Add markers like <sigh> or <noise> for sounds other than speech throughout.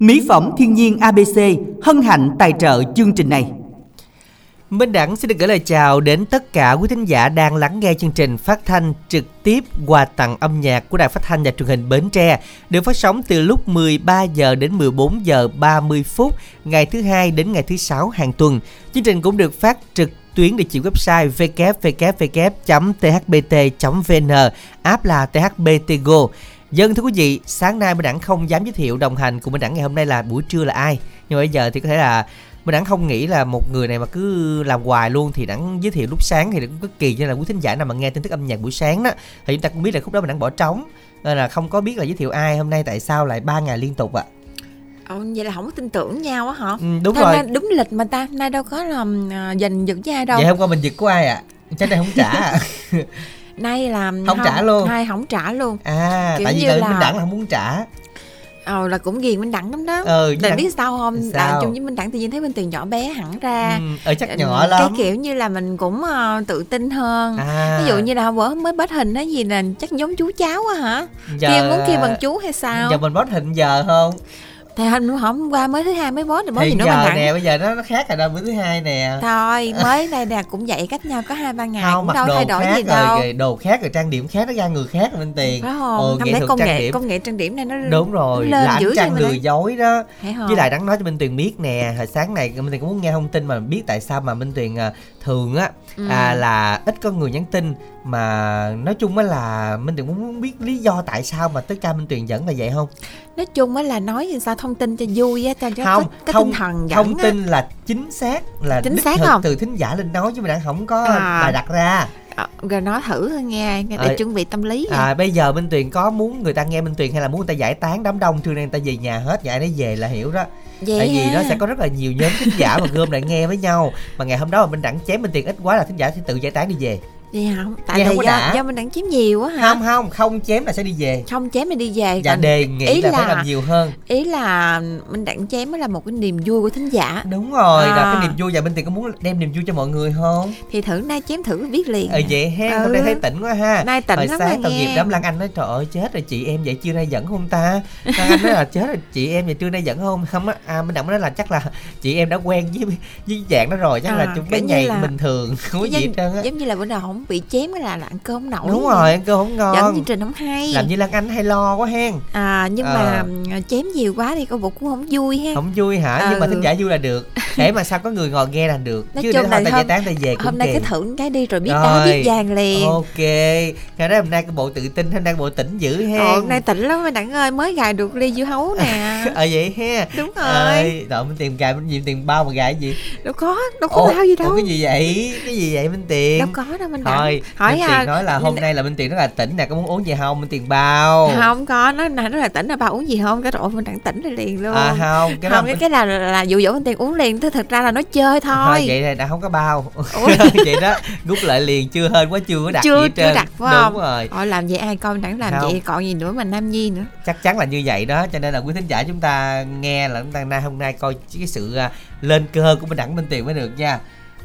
Mỹ phẩm thiên nhiên ABC hân hạnh tài trợ chương trình này. Minh Đẳng xin được gửi lời chào đến tất cả quý thính giả đang lắng nghe chương trình phát thanh trực tiếp quà tặng âm nhạc của Đài Phát thanh và Truyền hình Bến Tre được phát sóng từ lúc 13 giờ đến 14 giờ 30 phút ngày thứ hai đến ngày thứ sáu hàng tuần. Chương trình cũng được phát trực tuyến địa chỉ website www.thbt.vn, app là THBTGO. Dân thưa quý vị, sáng nay Minh Đẳng không dám giới thiệu đồng hành cùng Minh Đẳng ngày hôm nay là buổi trưa là ai. Nhưng bây giờ thì có thể là mình đẳng không nghĩ là một người này mà cứ làm hoài luôn thì đẳng giới thiệu lúc sáng thì cũng cực kỳ cho là quý thính giả nào mà nghe tin tức âm nhạc buổi sáng đó thì chúng ta cũng biết là khúc đó mình đẳng bỏ trống nên là không có biết là giới thiệu ai hôm nay tại sao lại ba ngày liên tục ạ à? Ồ, vậy là không có tin tưởng nhau á hả? Ừ, đúng Thôi, rồi. Đúng lịch mà ta, nay đâu có làm uh, giành giật với ai đâu. Vậy hôm qua mình giật của ai ạ? À? Chắc này không trả à? <laughs> <laughs> Nay là không, trả luôn. Nay không trả luôn. À, Kiểu tại vì là Minh Đẳng là không muốn trả. Ờ là cũng ghiền Minh Đẳng lắm đó. Ừ, Tại Đẳng- biết sao không? Sao? Tại chung với Minh Đẳng tự nhiên thấy Minh Tuyền nhỏ bé hẳn ra. Ừ, ở chắc nhỏ lắm. Cái kiểu như là mình cũng ờ, tự tin hơn. À, Ví dụ như là hôm bữa mới bết hình đó gì là chắc giống chú cháu á hả? giờ, Kia muốn kêu bằng chú hay sao? Giờ mình post hình giờ không? Thì hôm hôm qua mới thứ hai mới bớt thì bớt Thì gì nữa giờ Minh nè, bây giờ nó nó khác rồi đó, bữa thứ hai nè. Thôi mới đây nè cũng vậy cách nhau có hai ba ngày không cũng đâu thay đổi gì rồi, đâu. rồi đồ khác rồi trang điểm khác nó ra người khác rồi bên tiền Phải không? Ừ, thấy thuật công trang nghệ điểm. công nghệ trang điểm này nó đúng rồi lên là dữ mà lừa dối đó không? với lại đáng nói cho minh tuyền biết nè hồi sáng này minh tuyền cũng muốn nghe thông tin mà biết tại sao mà minh tuyền à, thường á Ừ. à, là ít có người nhắn tin mà nói chung á là minh tuyền muốn biết lý do tại sao mà tới ca minh tuyền dẫn là vậy không nói chung á là nói làm sao thông tin cho vui á cho cho không có, có thông tinh thần dẫn thông á. tin là chính xác là Chính xác không? từ thính giả lên nói chứ mình đang không có À. bài đặt ra Ờ, rồi nói thử thôi nghe nghe để Ờ, chuẩn bị tâm lý. À, bây giờ Minh Tuyền có muốn người ta nghe Minh Tuyền hay là muốn người ta giải tán đám đông trưa nay người ta về nhà hết ai nấy về là hiểu đó vậy tại vì ha. nó sẽ có rất là nhiều nhóm thính giả mà gom lại nghe với nhau mà ngày hôm đó mà Minh Đẳng chém Minh Tuyền ít quá là thính giả sẽ tự giải tán đi về vậy không tại là có do đã. do mình đang chiếm nhiều á hả? Không không. Không chém là sẽ đi về. Không chém mình đi về còn đề nghị ý là, phải là- làm nhiều hơn. ý là mình đặng chém mới là một cái niềm vui của thính giả. Đúng rồi là À. cái niềm vui. Và Minh Tuyền có muốn đem niềm vui cho mọi người không? Thì thử nay chém thử biết liền. Ờ vậy ha Ừ. hôm nay thấy tỉnh quá ha. Nay tỉnh hồi lắm sáng tội nghiệp đám Lan Anh nói trời ơi chết rồi chị em vậy trưa nay dẫn không ta? Lan Anh nói là chết rồi chị em vậy trưa nay dẫn không? Không á à, Minh Đẳng nói là chắc là chị em đã quen với với dạng đó rồi chắc À, là chúng như ngày là- bình thường không có gì hết trơn á. giống như là bữa nào không bị chém cái là là ăn cơm không nổi đúng rồi ăn cơm không dẫn ngon chương trình không hay làm như Lan Anh hay lo quá hen. À nhưng Ờ. mà ừm, chém nhiều quá thì cô bộ cũng không vui ha. Không vui hả? Nhưng mà Ừ. thính giả vui là được. <laughs> Để mà sao có người ngồi nghe là được. Nói chứ chung để hôm- giải tán ta về cũng hôm nay cứ thử cái đi rồi biết Rồi. đá biết vàng liền. Ok. Ngày đó hôm nay cái bộ tự tin hôm nay bộ tỉnh dữ hen? Ồ, hôm nay tỉnh lắm. Mấy đặng ơi mới gài được ly dưa hấu nè. <laughs> Ờ vậy ha. Đúng rồi. ơi rồi mình tìm gài mình tìm tiền bao mà gài cái gì? Đâu có đâu có bao gì đâu cái gì vậy? Cái gì vậy minh tiền? Đâu có đâu minh đặng thôi hỏi minh à, tiền nói là hôm nay là minh tiền rất là tỉnh nè có muốn uống gì không? Minh tiền bao. Không có nó này nó là tỉnh là bà uống gì không? Cái rồi minh đặng tỉnh rồi liền luôn. À không cái không đó cái cái là là dụ dỗ minh tiền uống liền thế thực ra là nó chơi thôi, thôi. vậy là đã không có bao. <laughs> Vậy đó rút lại liền chưa hên quá chưa có đặt Chưa- gì chưa đặt, phải đúng không? rồi. Ôi làm vậy ai coi đặng làm Không. vậy còn gì nữa mà nam nhi nữa. Chắc chắn là như vậy đó cho nên là quý thính giả chúng ta nghe là chúng ta nay hôm nay coi cái sự à, lên cơ của bên đẳng minh tiền mới được nha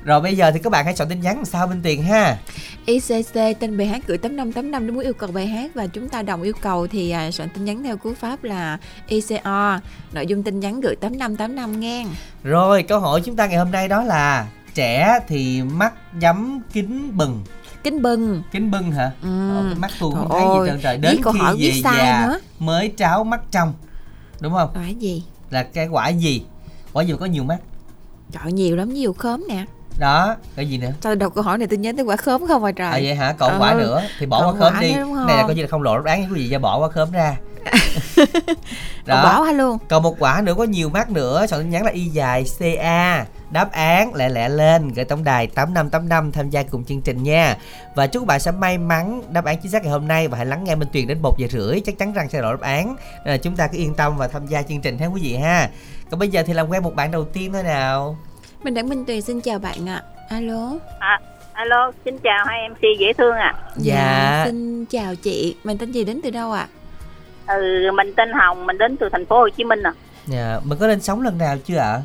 rồi bây giờ thì các bạn hãy soạn tin nhắn làm sao bên tiền ha. ICC tên bài hát gửi 8585 nếu muốn yêu cầu bài hát và chúng ta đồng yêu cầu thì à, soạn tin nhắn theo cú pháp là ICO nội dung tin nhắn gửi 8585 nghe. Rồi câu hỏi chúng ta ngày hôm nay đó là trẻ thì mắt nhắm kính bừng. Kính bừng. Kính bưng hả? Ừ. Ờ, mắt tu không thấy gì trơn trời. đến câu khi hỏi về già nữa. mới tráo mắt trong. Đúng không? Cái gì? Là cái quả gì? Quả gì mà có nhiều mắt? Trời nhiều lắm nhiều khóm nè đó cái gì nữa? Sao đọc câu hỏi này tôi nhớ tới quả khóm không à trời? À vậy hả? Còn Ừ. quả nữa? Thì bỏ quả khóm đi. này là coi như là không lộ đáp án quý vị ra bỏ quả khóm ra. <laughs> Còn bỏ hả luôn? Còn một quả nữa có nhiều mắt nữa. Soạn tin nhắn là y dài ca đáp án lẹ lẹ lên. Gửi tổng đài 8585 tham gia cùng chương trình nha. Và chúc các bạn sẽ may mắn đáp án chính xác ngày hôm nay và hãy lắng nghe Minh Tuyền đến 1 giờ rưỡi. Chắc chắn rằng sẽ lộ đáp án. Nên là chúng ta cứ yên tâm và tham gia chương trình ha quý vị ha. Còn bây giờ thì làm quen một bạn đầu tiên thôi nào mình đặng minh tuyền xin chào bạn ạ alo Alo, xin chào hai MC dễ thương ạ. Dạ. xin chào chị mình tên gì đến từ đâu ạ Ừ, mình tên Hồng, mình đến từ thành phố Hồ Chí Minh à. dạ mình có lên sóng lần nào chưa ạ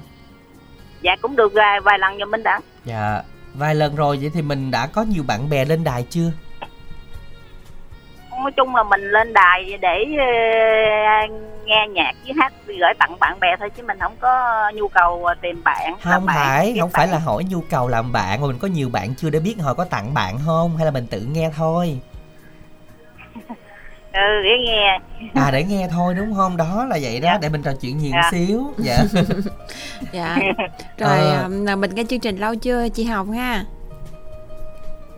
Dạ cũng được vài, vài lần rồi mình đã. dạ vài lần rồi vậy thì mình đã có nhiều bạn bè lên đài chưa nói chung là mình lên đài để ờ, nghe nhạc với hát gửi tặng bạn bè thôi chứ mình không có nhu cầu tìm bạn không bạn, phải không phải bạn. là hỏi nhu cầu làm bạn mà mình có nhiều bạn chưa để biết họ có tặng bạn không hay là mình tự nghe thôi <laughs> ừ để nghe à để nghe thôi đúng không đó là vậy đó Dạ. để mình trò chuyện nhiều Dạ. xíu dạ <laughs> dạ <laughs> rồi Ờ. à, mình nghe chương trình lâu chưa chị hồng ha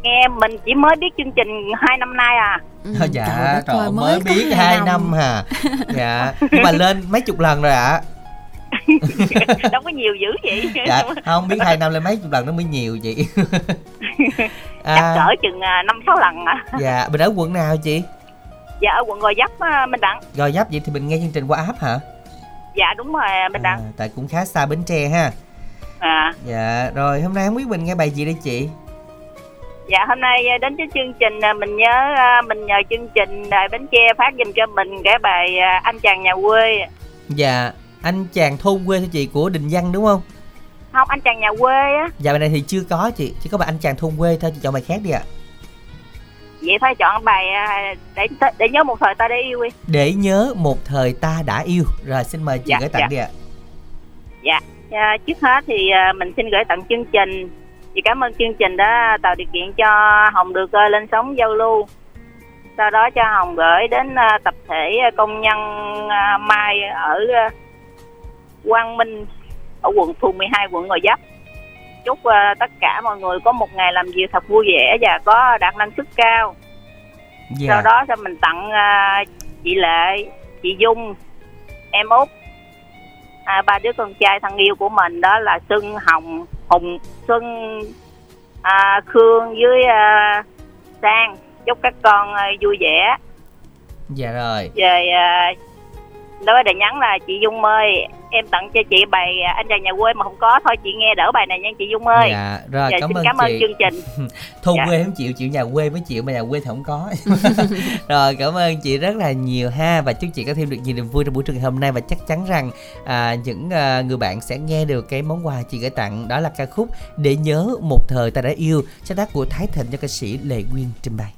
nghe mình chỉ mới biết chương trình hai năm nay à. Ừ, Thôi dạ trời ơi, ơi, mới có biết hai năm. hả <laughs> dạ nhưng mà lên mấy chục lần rồi ạ. <laughs> Đâu có nhiều dữ vậy. Dạ không biết hai năm lên mấy chục lần nó mới nhiều chị. <laughs> Chắc à, cỡ chừng à, năm sáu lần à. Dạ mình ở quận nào chị? Dạ ở quận gò vấp à, minh đặng gò dấp vậy thì mình nghe chương trình qua app hả? Dạ đúng rồi minh đặng à, tại cũng khá xa bến tre ha. À. Dạ rồi hôm nay không biết mình nghe bài gì đây chị dạ hôm nay à, đến với chương trình à, mình nhớ à, mình nhờ chương trình đài bến tre phát giùm cho mình cái bài à, anh chàng nhà quê. Dạ anh chàng thôn quê thôi chị của đình văn đúng không? Không anh chàng nhà quê á. Dạ bài này thì chưa có chị chỉ có bài anh chàng thôn quê thôi chị chọn bài khác đi ạ. Vậy thôi chọn bài à, để để nhớ một thời ta để yêu đi. Để nhớ một thời ta đã yêu. Rồi xin mời chị Dạ, gửi tặng dạ. đi ạ. À, trước hết thì à, mình xin gửi tặng chương trình thì cảm ơn chương trình đã tạo điều kiện cho Hồng được à, lên sóng giao lưu. Sau đó cho Hồng gửi đến à, tập thể công nhân à, Mai ở Quang Minh ở quận phường 12 quận Gò Vấp. Chúc tất cả mọi người có một ngày làm việc thật vui vẻ và có đạt năng suất cao. Dạ. Sau đó cho mình tặng chị Lệ chị Dung em út à, ba đứa con trai thân yêu của mình đó là Xuân Hồng Hùng Xuân à, Khương với à, Sang. Chúc các con à, vui vẻ. Dạ rồi. Về à, đối với đề nhắn là chị Dung ơi em tặng cho chị bài à, anh chàng nhà quê mà không có. Thôi chị nghe đỡ bài này nha chị Dung ơi. Dạ rồi Dạ, cảm xin ơn cảm ơn chị. chương trình. <laughs> Thôn Dạ. quê không chịu chịu nhà quê mới chịu mà nhà quê thì không có. <laughs> Rồi cảm ơn chị rất là nhiều ha. Và chúc chị có thêm được nhiều niềm vui trong buổi trường ngày hôm nay. Và chắc chắn rằng à, những à, người bạn sẽ nghe được cái món quà chị gửi tặng. Đó là ca khúc để nhớ một thời ta đã yêu sáng tác của Thái Thịnh cho ca sĩ Lệ Nguyên trình bày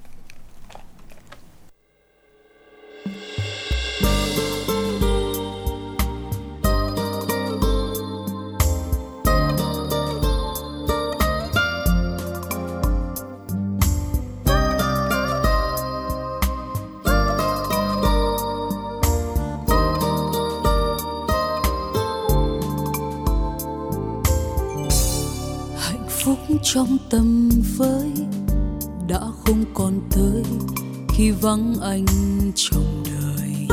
trong tâm với, đã không còn tới khi vắng anh trong đời.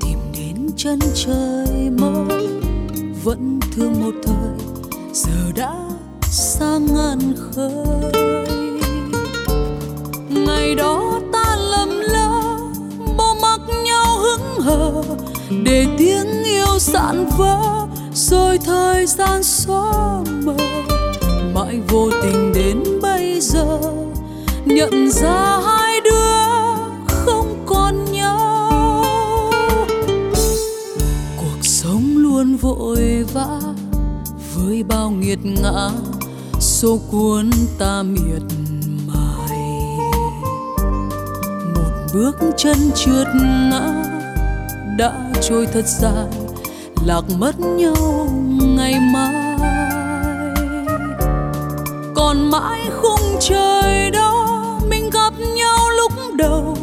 Tìm đến chân trời mới, vẫn thương một thời, giờ đã xa ngàn khơi. Ngày đó ta lầm lỡ, bỏ mặc nhau hững hờ, để tiếng yêu sạn vỡ rồi thời gian xóa mờ, mãi vô tình đến bây giờ. Nhận ra hai đứa không còn nhau. Cuộc sống luôn vội vã với bao nghiệt ngã, số cuốn ta miệt mài. Một bước chân trượt ngã đã trôi thật dài lạc mất nhau ngày mai. Còn mãi khung trời đó, mình gặp nhau lúc đầu.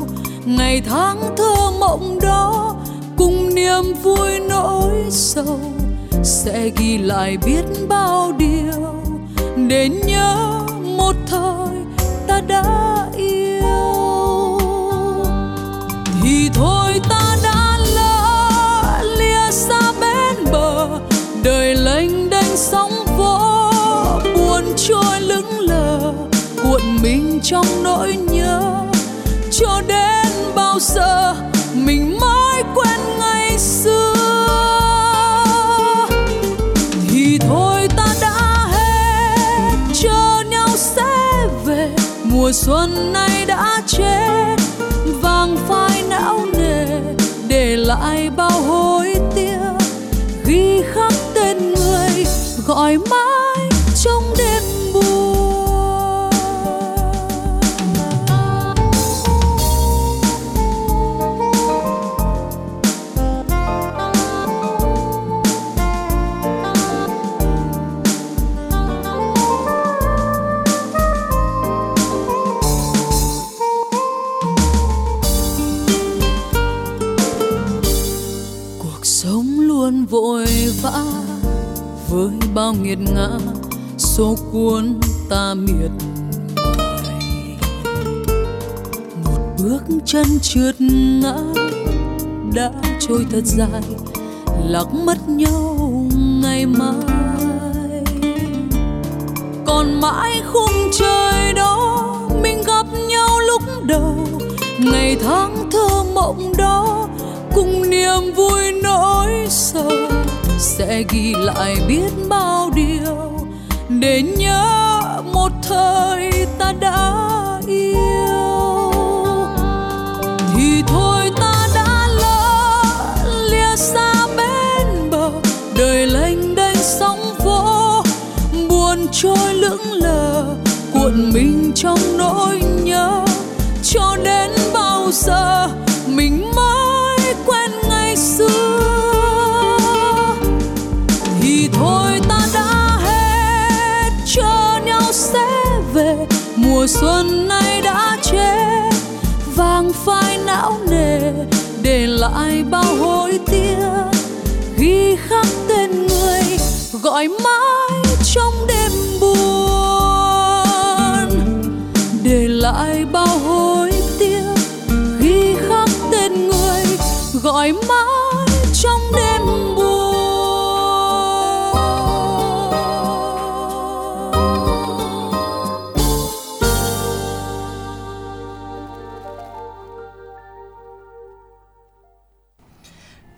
Ngày tháng thơ mộng đó, cùng niềm vui nỗi sầu. Sẽ ghi lại biết bao điều, để nhớ một thời ta đã yêu. Sóng vỗ, buồn trôi lững lờ, cuộn mình trong nỗi nhớ. Cho đến bao giờ bao nghiệt ngã, số cuốn ta miệt mài. Một bước chân trượt ngã đã trôi thật dài, lạc mất nhau ngày mai. Còn mãi khung trời đó, mình gặp nhau lúc đầu. Ngày tháng thơ mộng đó, cùng niềm vui nỗi sầu sẽ ghi lại biết bao điều để nhớ một thời ta đã yêu. Thì thôi ta đã lỡ lìa xa bên bờ, đời lênh đênh sóng vỗ buồn trôi lững lờ, cuộn mình trong nỗi nhớ. Cho đến bao giờ mùa xuân nay đã chết vàng phai não nề, để lại bao hối tiếc. Ghi khắc tên người, gọi mãi trong đêm buồn. Để lại bao hối tiếc, ghi khắc tên người, gọi mãi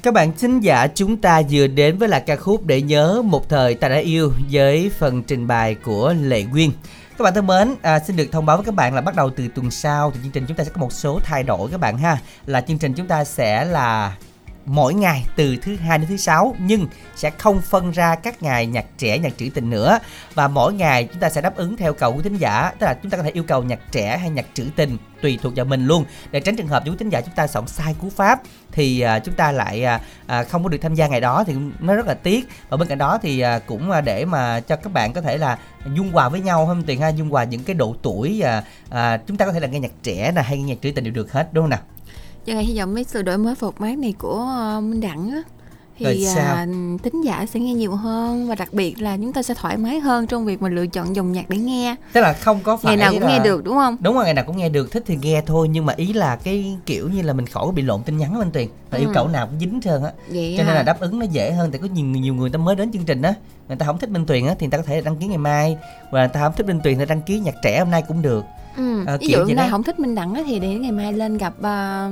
Các bạn thính giả chúng ta vừa đến với là ca khúc để nhớ một thời ta đã yêu với phần trình bày của Lệ Nguyên. Các bạn thân mến, à, xin được thông báo với các bạn là bắt đầu từ tuần sau thì chương trình chúng ta sẽ có một số thay đổi các bạn ha. Là chương trình chúng ta sẽ là mỗi ngày từ thứ hai đến thứ sáu nhưng sẽ không phân ra các ngày nhạc trẻ nhạc trữ tình nữa. Và mỗi ngày chúng ta sẽ đáp ứng theo cầu của thính giả tức là chúng ta có thể yêu cầu nhạc trẻ hay nhạc trữ tình tùy thuộc vào mình luôn. Để tránh trường hợp những thính giả chúng ta soạn sai cú pháp thì à, chúng ta lại à, à, không có được tham gia ngày đó thì nó rất là tiếc. Và bên cạnh đó thì à, cũng à, để mà cho các bạn có thể là dung hòa với nhau không tiền ha dung hòa những cái độ tuổi à, à, chúng ta có thể là nghe nhạc trẻ nè hay nghe nhạc trữ tình đều được hết đúng không nào? Ngày hy vọng mấy sự đổi mới phột mát này của ờ, Minh Đẳng á thì à, tính giả sẽ nghe nhiều hơn và đặc biệt là chúng ta sẽ thoải mái hơn trong việc mà lựa chọn dòng nhạc để nghe. Tức là không có phải ngày nào cũng là... nghe được đúng không? Đúng rồi ngày nào cũng nghe được thích thì nghe thôi nhưng mà ý là cái kiểu như là mình khỏi bị lộn tin nhắn anh tuyền và yêu Ừ. cầu nào cũng dính trơn á. Cho nên hả? là đáp ứng nó dễ hơn tại có nhiều nhiều người ta mới đến chương trình á người ta không thích minh tuyền á thì người ta có thể đăng ký ngày mai và người ta không thích minh tuyền thì đăng ký nhạc trẻ hôm nay cũng được ừ. ờ, ví dụ hôm nay đó. không thích Minh Đẳng á thì để ngày mai lên gặp ờ,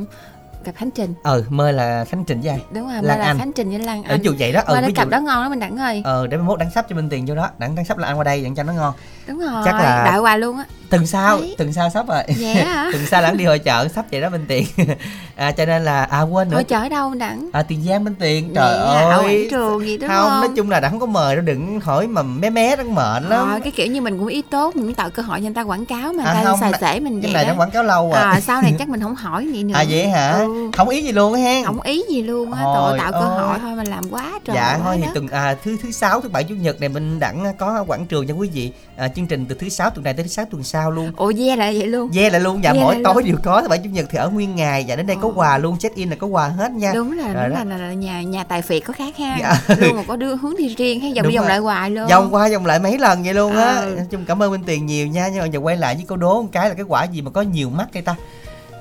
gặp Khánh Trình. Ờ mời là khánh trình với ai đúng rồi Lan mai là Anh. Khánh Trình với Lan Anh. dụ vậy đó. Ờ Mai ví cặp đó ngon lắm Minh Đẳng ơi. Ờ để mai mốt đăng sắp cho minh tuyền vô đó. Đặng đăng sắp là ăn qua đây dặn cho nó ngon. Đúng rồi. Chắc là- đợi hoài luôn á tuần sau Đấy. tuần sau sắp rồi Dạ hả? <laughs> tuần sau lãng đi hội chợ sắp vậy đó minh tiền. <laughs> À, cho nên là à quên nữa. Ở chợ đâu Minh Đẳng à tiền giang minh tiền. Dạ, trời ảo ơi. trường gì đúng không, không? nói chung là đã không có mời đâu đừng hỏi mà mé mé nó mệt lắm. Ờ, cái kiểu như mình cũng ý tốt mình cũng tạo cơ hội cho người ta quảng cáo mà À, ta không, xài xể mình cái này đó. nó quảng cáo lâu à, à, sau này <laughs> chắc mình không hỏi gì nữa. À vậy hả? Ừ. không ý gì luôn á hen. Không ý gì luôn á tội tạo cơ hội thôi mà làm quá trời dạ thôi thì đó. tuần à, thứ thứ sáu thứ bảy chủ nhật này mình đặng có quảng trường cho quý vị. À, chương trình từ thứ sáu tuần này tới thứ sáu tuần sau luôn ồ yeah là vậy luôn Ve lại luôn dạ Ve mỗi lại tối luôn. đều có thứ bảy chủ nhật thì ở nguyên ngày dạ đến đây có Ồ. quà luôn check in là có quà hết nha đúng là Rồi đúng đó. là, là, nhà nhà tài phiệt có khác ha Dạ. <laughs> luôn mà có đưa hướng đi riêng hay dòng rồi. lại hoài luôn vòng qua vòng lại mấy lần vậy luôn á Ừ. nói chung cảm ơn minh tiền nhiều nha nhưng mà giờ quay lại với câu đố một cái là cái quả gì mà có nhiều mắt cây ta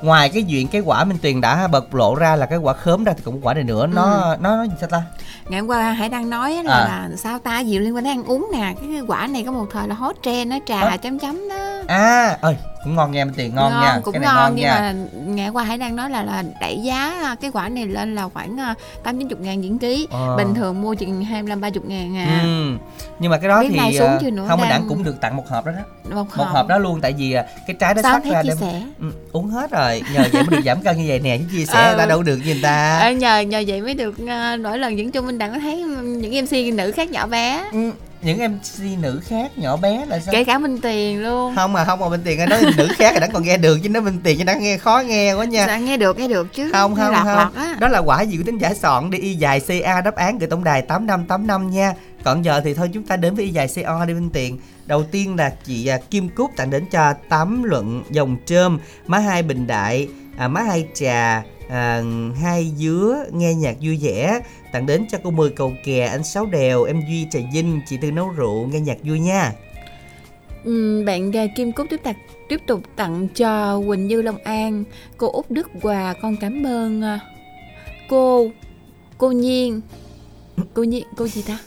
ngoài cái chuyện cái quả minh tuyền đã bộc lộ ra là cái quả khóm ra thì một quả này nữa nó nó nó gì sao ta ngày hôm qua hải đăng nói là, À. là sao ta gì liên quan đến ăn uống nè cái quả này có một thời là hot trend nó trà Hả? chấm chấm đó à ơi cũng ngon minh tiền ngon, nha. Cũng cái này ngon, ngon nhưng nha. mà ngày qua hải đang nói là là đẩy giá cái quả này lên là khoảng à, tám chín chục ngàn diễn ký. Ờ. bình thường mua chừng hai mươi lăm ba chục ngàn à. Ừ. nhưng mà cái đó Biết thì xuống ờ, chưa nữa, không đang- đặng cũng được tặng một hộp đó đó. Một một hộp. đó luôn tại vì ờ, cái trái đó sắc ra đem sẻ? Ừ, uống hết rồi. Nhờ vậy mới được giảm cân như vậy nè chứ chia sẻ Ờ. người ta đâu được như người ta. Ờ, nhờ nhờ vậy mới được mỗi lần dẫn chung minh đặng thấy những mc nữ khác nhỏ bé. Ừ, những mc nữ khác nhỏ bé là sao? Kể cả minh tiền luôn. Không mà không mà bên tiền nói nữ khác thì đã còn nghe được chứ nói bên tiền cho đã nghe khó nghe quá nha. Dạ, nghe được nghe được chứ. Không không lọt không. lọt á. Đó là quả gì của tính giả soạn đi y dài ca đáp án gửi tổng đài tám năm tám năm nha. Còn giờ thì thôi chúng ta đến với y dài co đi bên tiền. Đầu tiên là chị à, kim cúc tặng đến cho tám luận dòng trơm má hai bình đại à, má hai trà à, hai dứa nghe nhạc vui vẻ tặng đến cho cô mười cầu kè anh sáu đèo em duy trà vinh chị tư nấu rượu nghe nhạc vui nha Ừm, bạn à, Kim Cúc tiếp tục tiếp tục tặng cho Quỳnh Như Long An, cô Út Đức Hòa, con cảm ơn à, cô cô Nhiên. Cô Nhiên cô gì ta?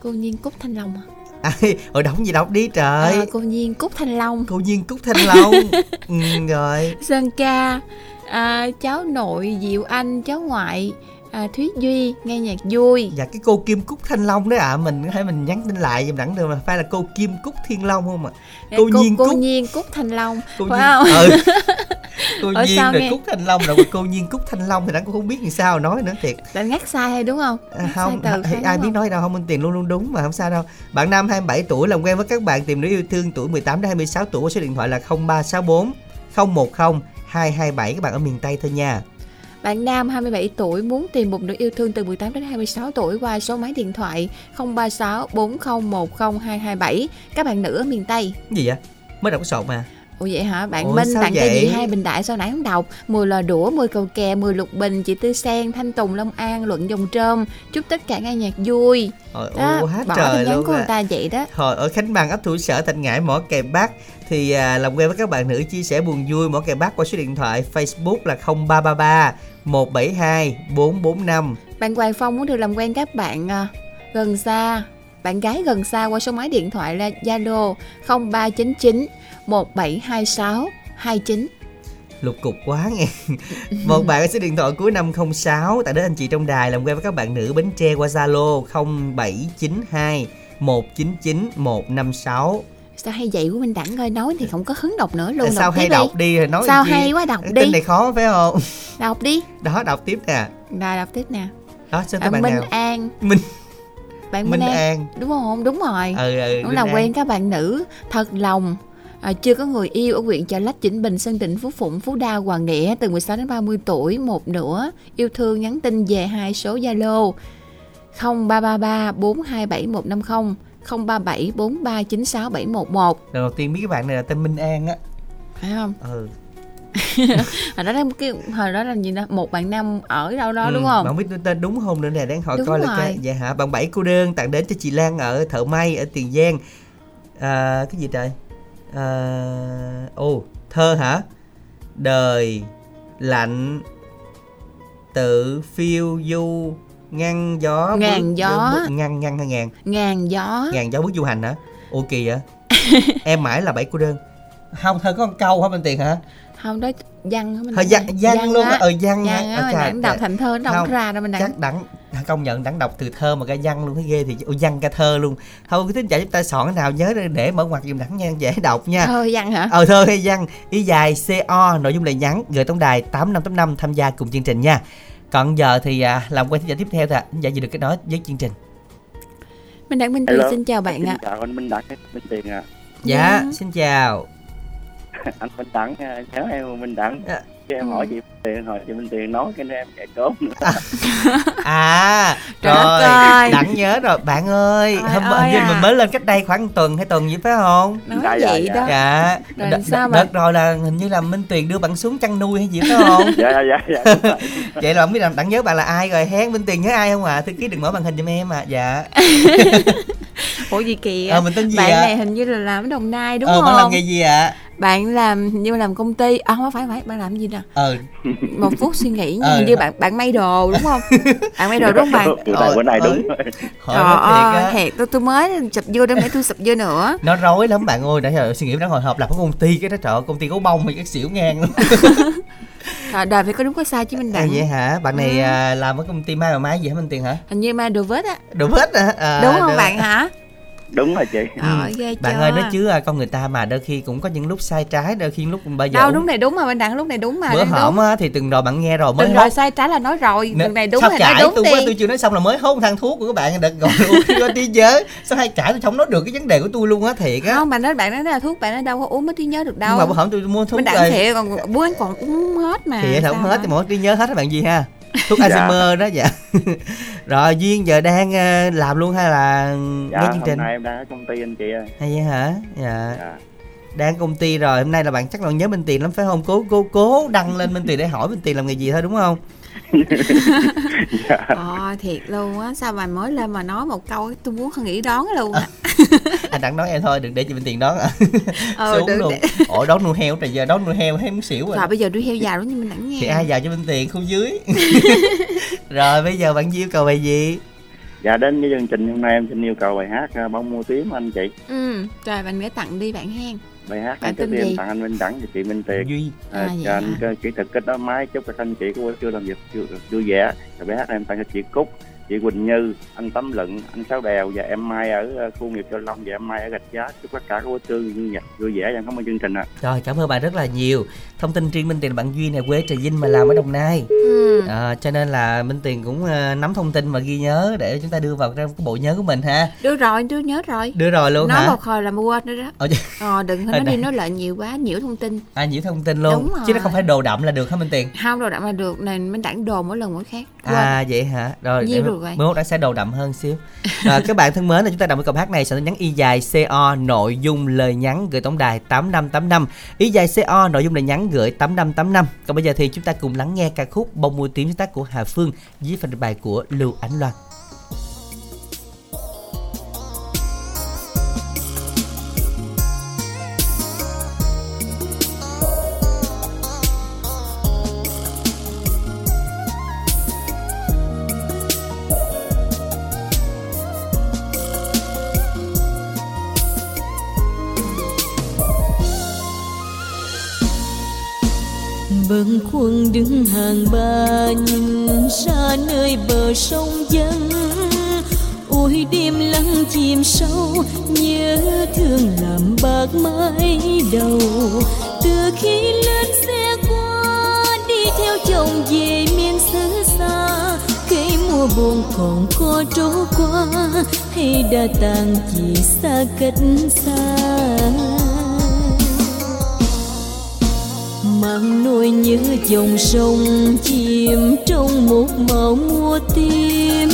Cô Nhiên Cúc Thanh Long à? ai <laughs> hồi đóng gì đọc đi trời à cô Nhiên Cúc Thanh Long. cô nhiên cúc thanh long <laughs> ừ, rồi Sơn ca à, cháu nội Diệu Anh, cháu ngoại à, Thúy Duy nghe nhạc vui. dạ cái cô kim cúc thanh long đấy ạ à. mình thể mình nhắn tin lại giùm đẳng được mà phải là cô kim cúc thiên long không ạ Dạ, cô Nhiên cô Cúc. Nhiên Cúc Thanh Long. cô Phải nhiên không? ừ. <laughs> cô Ở nhiên rồi nghe? cúc thanh long rồi cô nhiên cúc thanh long thì đẳng cũng không biết làm sao nói nữa thiệt Bạn ngắt sai hay đúng không? À, không từ ai, phải ai biết không? nói đâu không minh tiền luôn luôn đúng mà không sao đâu bạn nam 27 tuổi làm quen với các bạn tìm nữ yêu thương tuổi 18 đến 26 tuổi số điện thoại là 0364 010 227 các bạn ở miền Tây thôi nha Bạn nam 27 tuổi muốn tìm một nữ yêu thương từ 18 đến 26 tuổi qua số máy điện thoại 036 4010 227. Các bạn nữ ở miền Tây. gì vậy mới đọc sổ mà Ủa vậy hả? Bạn Ủa, Minh cho vậy? chị hai bình đại sao nãy không đọc? 10 lò đũa, 10 cầu kè, 10 lục bình Chị Tư Sen, Thanh Tùng, Long An, Luận Dòng Trơm Chúc tất cả nghe nhạc vui. Ôi, đó, ô, hết Bỏ trời luôn của người á ta vậy đó. Hồi ở Khánh Bằng ấp thủ sở Thành Ngãi mỏ kè Bắc. Thì à, làm quen với các bạn nữ chia sẻ buồn vui mỏ kè Bắc qua số điện thoại Facebook là 0333 172 445 Bạn Hoàng Phong muốn được làm quen các bạn à, gần xa. Bạn gái gần xa qua số máy điện thoại là Zalo 0399 1726 29 lục cục quá nghe. Một bạn số điện thoại cuối năm 06 tại đến anh chị trong đài làm quen với các bạn nữ Bến Tre qua Zalo 0792 199 156 Sao hay vậy? Của Minh Đẳng ơi Nói thì không có hứng đọc nữa luôn. Sao đọc hay đọc đi. rồi nói Sao hay quá đọc Cái đi. tin này khó phải không? Đọc đi. Đó đọc tiếp nè. Rồi đọc tiếp nè. Đó các bạn bạn Minh nào? An. Minh. Bạn Minh Minh, An. An. Đúng không? Đúng rồi. Ừ ừ Minh làm quen các bạn nữ Thật lòng à, chưa có người yêu ở huyện Chợ Lách, Vĩnh Bình, Sơn Tịnh, Phú Phụng, Phú Đa, Hoàng Nghĩa từ 16 đến 30 tuổi, một nữa yêu thương nhắn tin về hai số Zalo 0333 427 150 037 4396 711 lần đầu tiên biết các bạn này là tên Minh An á. Phải không? ừ. <laughs> Hồi đó là cái hồi đó là gì đó một bạn nam ở đâu đó Ừ, đúng bạn không? không biết tên đúng không? Nữa nè đáng hỏi Đúng coi là rồi. cái dạ hả? Bạn bảy cô đơn tặng đến cho chị Lan ở thợ may ở Tiền Giang. À, cái gì trời ồ thơ hả? Đời lạnh tự phiêu du ngăn gió Ngàn bước- gió. bước- ngăn ngăn hay ngàn Ngàn gió. ngàn gió bước du hành hả? Ô kỳ vậy? <laughs> Em mãi là bảy cô đơn. Không thơ có con câu hả bên tiền hả Không đó văn mình đọc văn này? văn luôn á á. ờ văn Văn á mình đặng đọc thành thơ nó Không, ra đâu mình đặng chắc đẳng công nhận đẳng đọc từ thơ mà cả văn luôn thấy ghê thì ôi văn cả thơ luôn thôi cái tính giả chúng ta soạn cái nào nhớ để- mở ngoặt dùm đẳng nha dễ đọc nha thơ văn hả? ờ thơ hay văn ý dài co nội dung lời nhắn gửi tổng đài tám năm tám năm tham gia cùng chương trình nha còn giờ thì à, làm quen thính giả tiếp theo thôi thính giả gì được kết nối với chương trình Minh Đặng Minh Hello. xin chào bạn Xin ạ. chào anh Minh Đẳng, Minh Tiền à. dạ Dạ. xin chào <laughs> Anh Minh Đẳng, à, cháu em Minh Đẳng. Dạ. Chứ em Ừ. hỏi chị Tiền, hỏi chị Minh Tiền nói cái em chạy trốn nữa. <laughs> <laughs> à Trời ơi. đẳng nhớ rồi bạn ơi Trời hôm ơi hình như à. mình mới lên cách đây khoảng tuần hay tuần gì phải không Nói Dạ, dạ, vậy dạ. đó. dạ Rồi đợt, sao đợt, rồi là hình như là minh tuyền đưa bạn xuống chăn nuôi hay gì phải không dạ, dạ, dạ, dạ. vậy là không biết là đặng nhớ bạn là ai rồi hén minh tuyền nhớ ai không à thư ký đừng mở màn hình giùm em à dạ Ủa gì kìa? ờ mình tên gì bạn ạ này hình như là làm ở Đồng Nai đúng ờ không? bạn làm nghề gì ạ Bạn làm như làm công ty. À không phải phải bạn làm gì nè? ờ Một phút suy nghĩ. Ờ. Như bạn bạn may đồ đúng không? bạn may đồ đúng không bạn? Này, bữa này Ờ, đúng rồi. Trời thiệt ơi, á thiệt tôi tôi mới sập dưa để để tôi sập dưa nữa. nó rối lắm bạn ơi đã giờ suy nghĩ nó hồi hộp lập cái công ty cái đó trời công ty gấu bông thì cái xỉu ngang luôn <laughs> Trời, đời phải có đúng có sai chứ mình à, đặng. vậy hả bạn này Ừ. à, làm ở công ty mai mà mai gì hả minh tuyền hả Hình như may đồ vết á. đủ hết hả à, đúng không được. bạn hả? Đúng rồi chị. Ghê bạn chưa? ơi nói chứ à, con người ta mà đôi khi cũng có những lúc sai trái đôi khi lúc bây giờ Đâu đúng này đúng mà bên đặng lúc này đúng mà. bữa hổm á thì từng rồi bạn nghe rồi mới Từng hốt rồi sai trái là nói rồi, từng này đúng sao là cãi nói đúng tôi đi. quá tôi chưa nói xong là mới hốt một thang thuốc của các bạn đợt gọi <laughs> uống trí nhớ sao hay cãi tôi không nói được cái vấn đề của tôi luôn á thiệt á Không, bạn nói bạn nói là thuốc bạn nói đâu có uống mới trí nhớ được đâu. nhưng mà bữa hổm tôi mua thuốc Bên đặng thiệt còn bữa anh còn uống hết mà. thì không hết mà? thì mỗi trí nhớ hết các bạn gì ha thuốc Dạ. Alzheimer đó dạ <laughs> rồi duyên giờ đang ờ, làm luôn hay là Dạ, nghe chương hôm trình nay em đang ở công ty anh chị ơi. hay vậy hả dạ Dạ. đang công ty rồi hôm nay là bạn chắc là nhớ Minh Tiền lắm phải không cố cố cố đăng lên Minh Tiền để hỏi Minh Tiền làm nghề gì thôi đúng không <laughs> dạ. Ờ thiệt luôn á Sao mà mới lên mà nói một câu Tôi muốn nghĩ đón luôn á <laughs> <laughs> anh đặng nói em thôi đừng để chị Minh Tiền đón. À. <laughs> Ờ, xuống luôn. để- ủa đón nuôi heo trời giờ đón nuôi heo thấy muốn xỉu rồi. Rồi bây giờ đuôi heo già đúng như mình đẳng nghe. Thì ai vào cho Minh Tiền? Không dưới. <laughs> Rồi bây giờ bạn Duy yêu cầu bài gì? Dạ đến với chương trình hôm nay em xin yêu cầu bài hát à, bông mua tím anh chị. Ừ Rồi bạn để tặng đi bạn hen. Bài hát Bạn tên gì? tặng anh Minh Đẳng và chị Minh Tiền Duy. À, À, cho anh hả? kỹ thuật kết nối máy chúc các anh chị của buổi trưa làm việc vui- vui vẻ. Rồi bài hát em tặng cho chị Cúc chị Quỳnh Như anh Tấm Lựng anh Sáu Đèo và em Mai ở ờ, khu nghiệp Châu Long và em Mai ở Gạch Giá. Chúc tất cả các buổi trưa vui vẻ vui vẻ và cảm ơn chương trình ạ. Rồi cảm ơn bạn rất là nhiều. Thông tin riêng Minh Tiền bạn Duy này quê Trà Vinh mà làm ở Đồng Nai. Ừ. à, cho nên là Minh Tiền cũng ờ, nắm thông tin và ghi nhớ để chúng ta đưa vào trong cái bộ nhớ của mình ha. Đưa rồi đưa nhớ rồi. Đưa rồi luôn Nói hả? một hồi là mua nữa đó. Ờ, chứ- Ờ đừng nói đi nói lại nhiều quá Nhiễu thông tin. À nhiễu thông tin luôn. Đúng chứ nó rồi. không phải đồ đậm là được hả Minh Tiền? Không đồ đậm là được Này mình đẳng đồ mỗi lần mỗi khác. Quên. À vậy hả? Rồi Nhiêu để được vậy? mới mốt đã sẽ đầu đậm hơn xíu. à, các bạn thân mến là chúng ta đọc cái câu hát này sẽ nhắn y dài CO nội dung lời nhắn gửi tổng đài 8585. Y dài CO nội dung lời nhắn gửi 8585. Còn bây giờ thì chúng ta cùng lắng nghe ca khúc Bông mùa tím sáng tác của Hà Phương với phần bài của Lưu Ánh Loan. Quân đứng hàng ba nhìn ra nơi bờ sông dân ôi, đêm lắng chìm sâu, nhớ thương làm bạc mái đầu. Từ khi lên xe qua, đi theo chồng về miền xứ xa cây mùa buồn còn có trôi qua, hay đã tàn chỉ xa cách xa mang nuôi như dòng sông, chìm trong một màu mua tim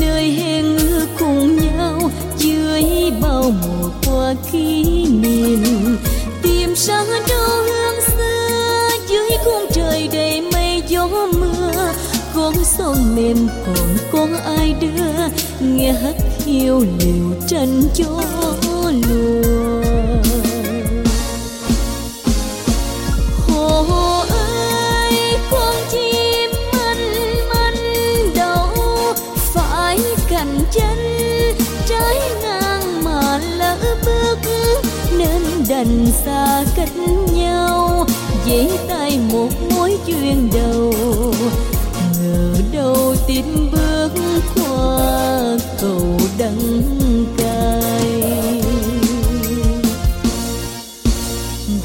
nơi hẹn ước cùng nhau dưới bao mùa qua kỷ niệm. Tìm xa đâu hương xưa, dưới khung trời đầy mây gió mưa. Con sông mềm còn có ai đưa, nghe hát hiu liều tranh cho lùa. Xa cách nhau, dễ tay một mối duyên đầu. Ngờ đâu tim bước qua cầu đắng cay.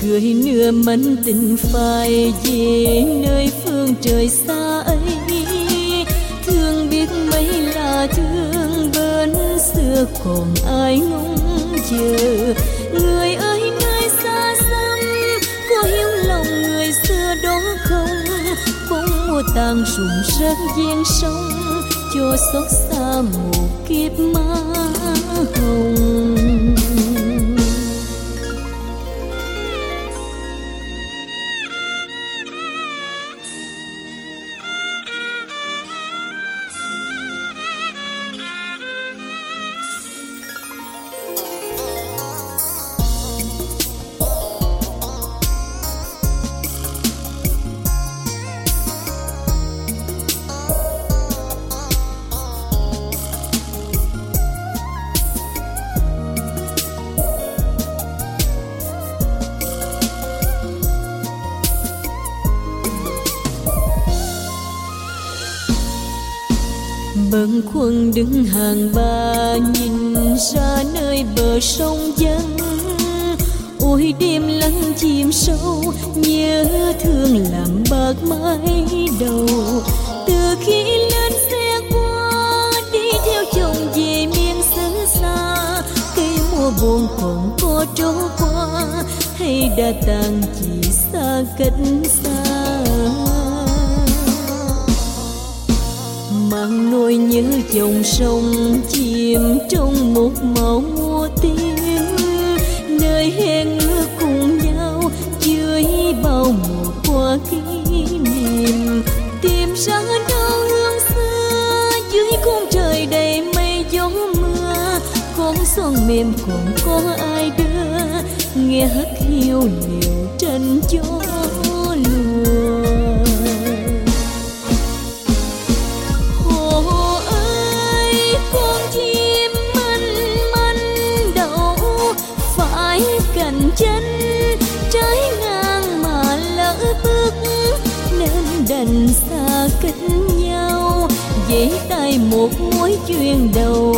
Gửi nửa mẫn tình phai về nơi phương trời xa ấy. Thương biết mấy là thương bên xưa còn ai ngóng chờ. Người ơi bóng tàn rụng rớt gian sông cho xót xa một kiếp má hồng đứng hàng ba, nhìn ra nơi bờ sông vắng. Ôi, đêm lắng chìm sâu, nhớ thương làm bạc mái đầu. Từ khi lên xe qua, đi theo chồng về miền xứ xa. Cây mùa buồn còn có trôi qua, hay đã tàn chỉ xa cách xa. mặn nuôi như dòng sông chìm trong một màu mùa tím. Nơi hẹn ước cùng nhau chưa bao mùa qua kỷ niệm. Tìm ra đâu hương xưa, dưới khung trời đầy mây gió mưa. Con xuân mềm còn có ai đưa, nghe hắt hiu liệu kính cách nhau, dễ tay một mối duyên đầu.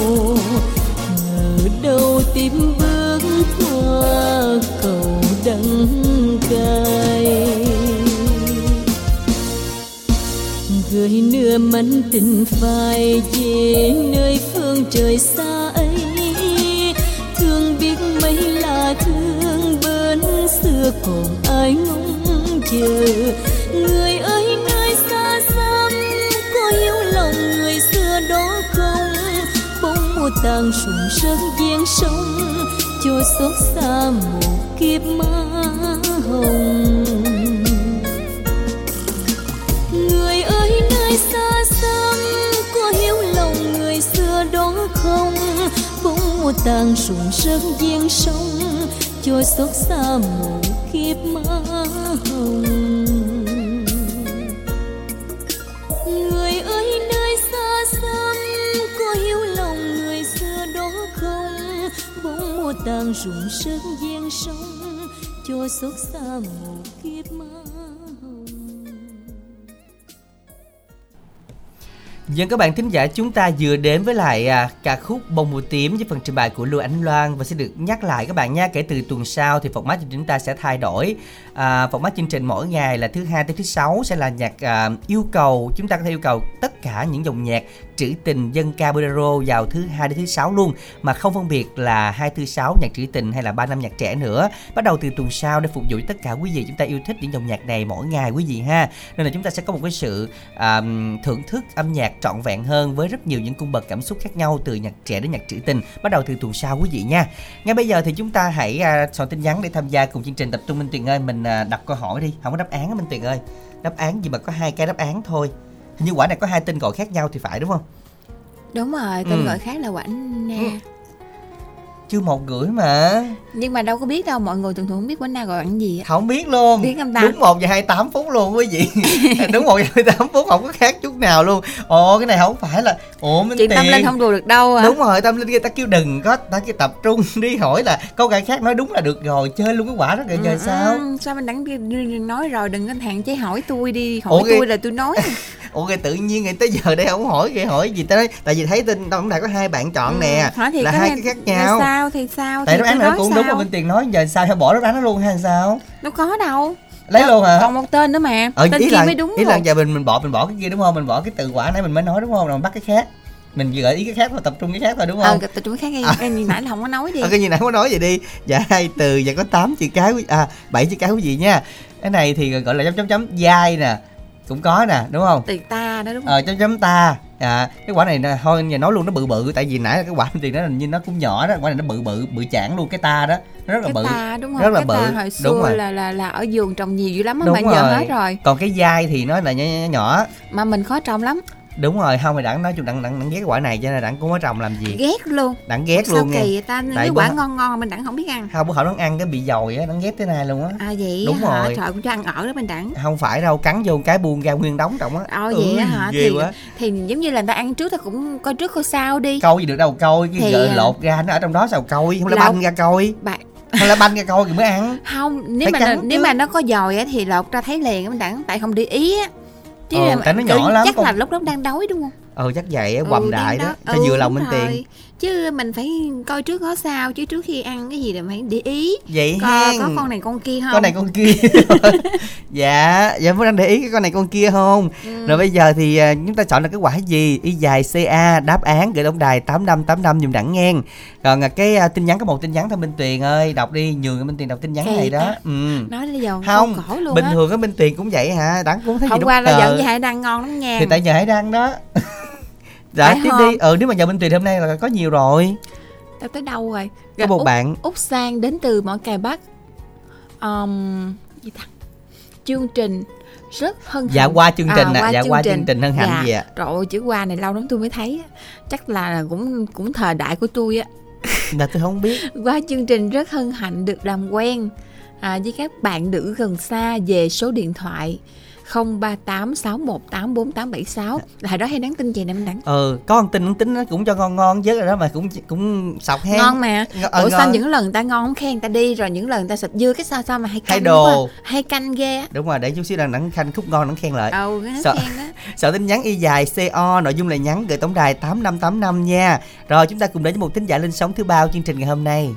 Ngờ đâu tìm bước qua cầu đắng cay. Gửi nửa mảnh tình phai về nơi phương trời xa ấy. Thương biết mấy là thương bên xưa còn ai ngóng chờ. Bóng sùng sơn giếng sông cho xót xa một kiếp má hồng người ơi nơi xa xăm có hiểu lòng người xưa đó không bóng mùa tàn sùng sơn giếng sông cho xót xa một kiếp má hồng rụng sức gian sông cho xót xa một kiếp mơ. Dân các bạn thính giả chúng ta vừa đến với lại à, ca khúc Bông mùa tím với phần trình bày của Lưu Ánh Loan. Và sẽ được nhắc lại các bạn nha kể từ tuần sau thì format của chúng ta sẽ thay đổi. À, format chương trình mỗi ngày là thứ hai tới thứ sáu sẽ là nhạc à, yêu cầu. Chúng ta có thể yêu cầu tất cả những dòng nhạc trữ tình dân ca bolero vào thứ hai đến thứ sáu luôn mà không phân biệt là hai thứ sáu nhạc trữ tình hay là ba năm nhạc trẻ nữa. Bắt đầu từ tuần sau để phục vụ tất cả quý vị chúng ta yêu thích những dòng nhạc này mỗi ngày quý vị ha. Nên là chúng ta sẽ có một cái sự um, thưởng thức âm nhạc trọn vẹn hơn với rất nhiều những cung bậc cảm xúc khác nhau từ nhạc trẻ đến nhạc trữ tình. Bắt đầu từ tuần sau quý vị nha. Ngay bây giờ thì chúng ta hãy uh, soạn tin nhắn để tham gia cùng chương trình tập trung minh tuyền ơi. Mình à, uh, đặt câu hỏi đi không có đáp án á minh tuyền ơi. Đáp án gì mà có hai cái đáp án thôi như quả này có hai tên gọi khác nhau thì phải đúng không đúng rồi tên Ừ. gọi khác là quảnh Ừ. chưa một gửi mà. Nhưng mà đâu có biết đâu mọi người thường thường không biết quảnh na gọi quảnh gì á. Không biết luôn. Biết không ta? đúng một giờ hai tám phút luôn quý vị. <laughs> Đúng một giờ hai tám phút không có khác chút nào luôn. Ồ cái này không phải là ồ minh chuyện tâm linh không đùa được đâu à. Đúng rồi tâm linh người ta kêu đừng có ta kêu tập trung <laughs> đi. Hỏi là câu gái khác nói đúng là được rồi chơi luôn cái quả đó rồi giờ Ừ, sao? ừ, sao mình đi nói rồi đừng có hạn chế hỏi tôi đi hỏi Ủa, cái- tôi là tôi nói. <laughs> Ủa cái tự nhiên người tới giờ đây không hỏi cái hỏi gì tới tại vì thấy tin tổng đài có hai bạn chọn nè. Ừ, thì là hai cái khác nhau sao thì sao tại thì đáp án nào cũng đúng mà minh tiền nói giờ sao phải bỏ đáp án đó luôn hay sao? Đâu có đâu. Lấy luôn hả? còn một tên nữa mà. Ờ, tên kia là mới đúng ý là giờ mình mình bỏ mình bỏ cái kia đúng không? Mình bỏ cái từ quả nãy mình mới nói đúng không? Rồi mình bắt cái khác. Mình gợi ý cái khác thôi tập trung cái khác thôi đúng ờ không? tập trung khác nghe À. cái gì nãy là không có nói đi Ờ, cái gì nãy có nói vậy đi. Dạ hai từ và có 8 chữ cái à bảy chữ cái quý vị nha. Cái này thì gọi là chấm chấm chấm dai nè cũng có nè đúng không? Từ ta đó đúng không? ờ chấm chấm ta. À cái quả này nè, thôi nhà nói luôn nó bự bự tại vì nãy cái quả thì nó hình như nó cũng nhỏ đó quả này nó bự bự bự chảng luôn cái ta đó. Nó rất là cái bự ta đúng không? rất là cái ta bự. hồi Đúng xưa rồi. là là là ở vườn trồng nhiều dữ lắm á Đúng mà giờ hết rồi. Còn cái dai thì nó là nhỏ, nhỏ, nhỏ. Mà mình khó trồng lắm đúng rồi không thì đặng nói chung đặng đặng, đặng ghét quả này cho nên đặng cũng có trồng làm gì ghét luôn. Đặng ghét sao luôn kỳ vậy ta? Tại quả ngon ngon mình đặng không biết ăn. Không bữa hổm nó ăn cái bị dồi á đặng ghét tới nay luôn á. À vậy Đúng hả? rồi. trời cũng cho ăn ở đó mình đặng. Không phải đâu cắn vô cái buông ra nguyên đống trọng á. Ờ vậy á hả? thì quá. thì giống như là người ta ăn trước ta cũng coi trước coi sau đi. Câu gì được đâu câu cái Thì, gợi à, lột ra nó ở trong đó sao câu không là lột. banh ra coi? Bạn không là banh ra coi thì mới ăn? <laughs> Không nếu Phải mà nếu chứ. mà nó có dòi á thì lột ra thấy liền á mình đặng tại không để ý á chứ là tại nó nhỏ lắm, chắc con- là lúc đó đang đói đúng không? Ừ chắc vậy á Ừ, quầm đang đại đó. phải Ừ, vừa lòng đúng minh tiền. Chứ mình phải coi trước có sao chứ trước khi ăn cái gì là phải để ý. Vậy có, ha có con này con kia không? con này con kia. <laughs> Dạ dạ mới đang để ý cái con này con kia không? Ừ. rồi bây giờ thì à, chúng ta chọn là cái quả gì? Y dài ca đáp án gửi tổng đài tám năm tám năm dùng đẳng ngang. Còn à, cái à, tin nhắn có một tin nhắn thôi minh tuyền ơi đọc đi nhường minh tuyền đọc tin nhắn Kỳ này đó. ta. ừ. Nói bây giờ không khổ luôn bình á. thường á minh tuyền cũng vậy hả? Đẳng cũng thấy gì hôm đúng qua là giận với hải đang ngon lắm nha. Thì tại nhờ hải đăng đó <laughs> dạ Phải tiếp không? đi ừ nếu mà nhờ minh tuyền hôm nay là có nhiều rồi. Tao tới đâu rồi? Có một Út, bạn. Út Sang đến từ Mỏ Cày Bắc. Um, gì ta? Chương trình. Rất hân hạnh. dạ qua chương trình ạ. À, dạ qua chương trình hân hạnh Dạ. gì ạ? Trời ơi, chữ qua này lâu lắm tôi mới thấy. Chắc là cũng cũng thời đại của tôi á. Là tôi không biết. <laughs> Qua chương trình rất hân hạnh được làm quen à, với các bạn nữ gần xa về số điện thoại 0386184876 Hồi đó hay nhắn tin về năm đẳng. Ừ có con tin con tính nó cũng cho ngon ngon chứ rồi đó mà cũng cũng sọc hen. Ngon mà. Ngon- ờ, Ủa sao những lần người ta ngon không khen người ta đi Rồi những lần người ta sụp dưa cái sao sao mà hay canh Hay đồ. Hay canh ghê đúng rồi để chút xíu là đặng khanh khúc ngon đặng khen lại. Ừ nó Sợ- khen đó. Sợ tin nhắn y dài CO Nội dung là nhắn gửi tổng đài 8585 nha. Rồi chúng ta cùng đến với một thính giả lên sóng thứ ba chương trình ngày hôm nay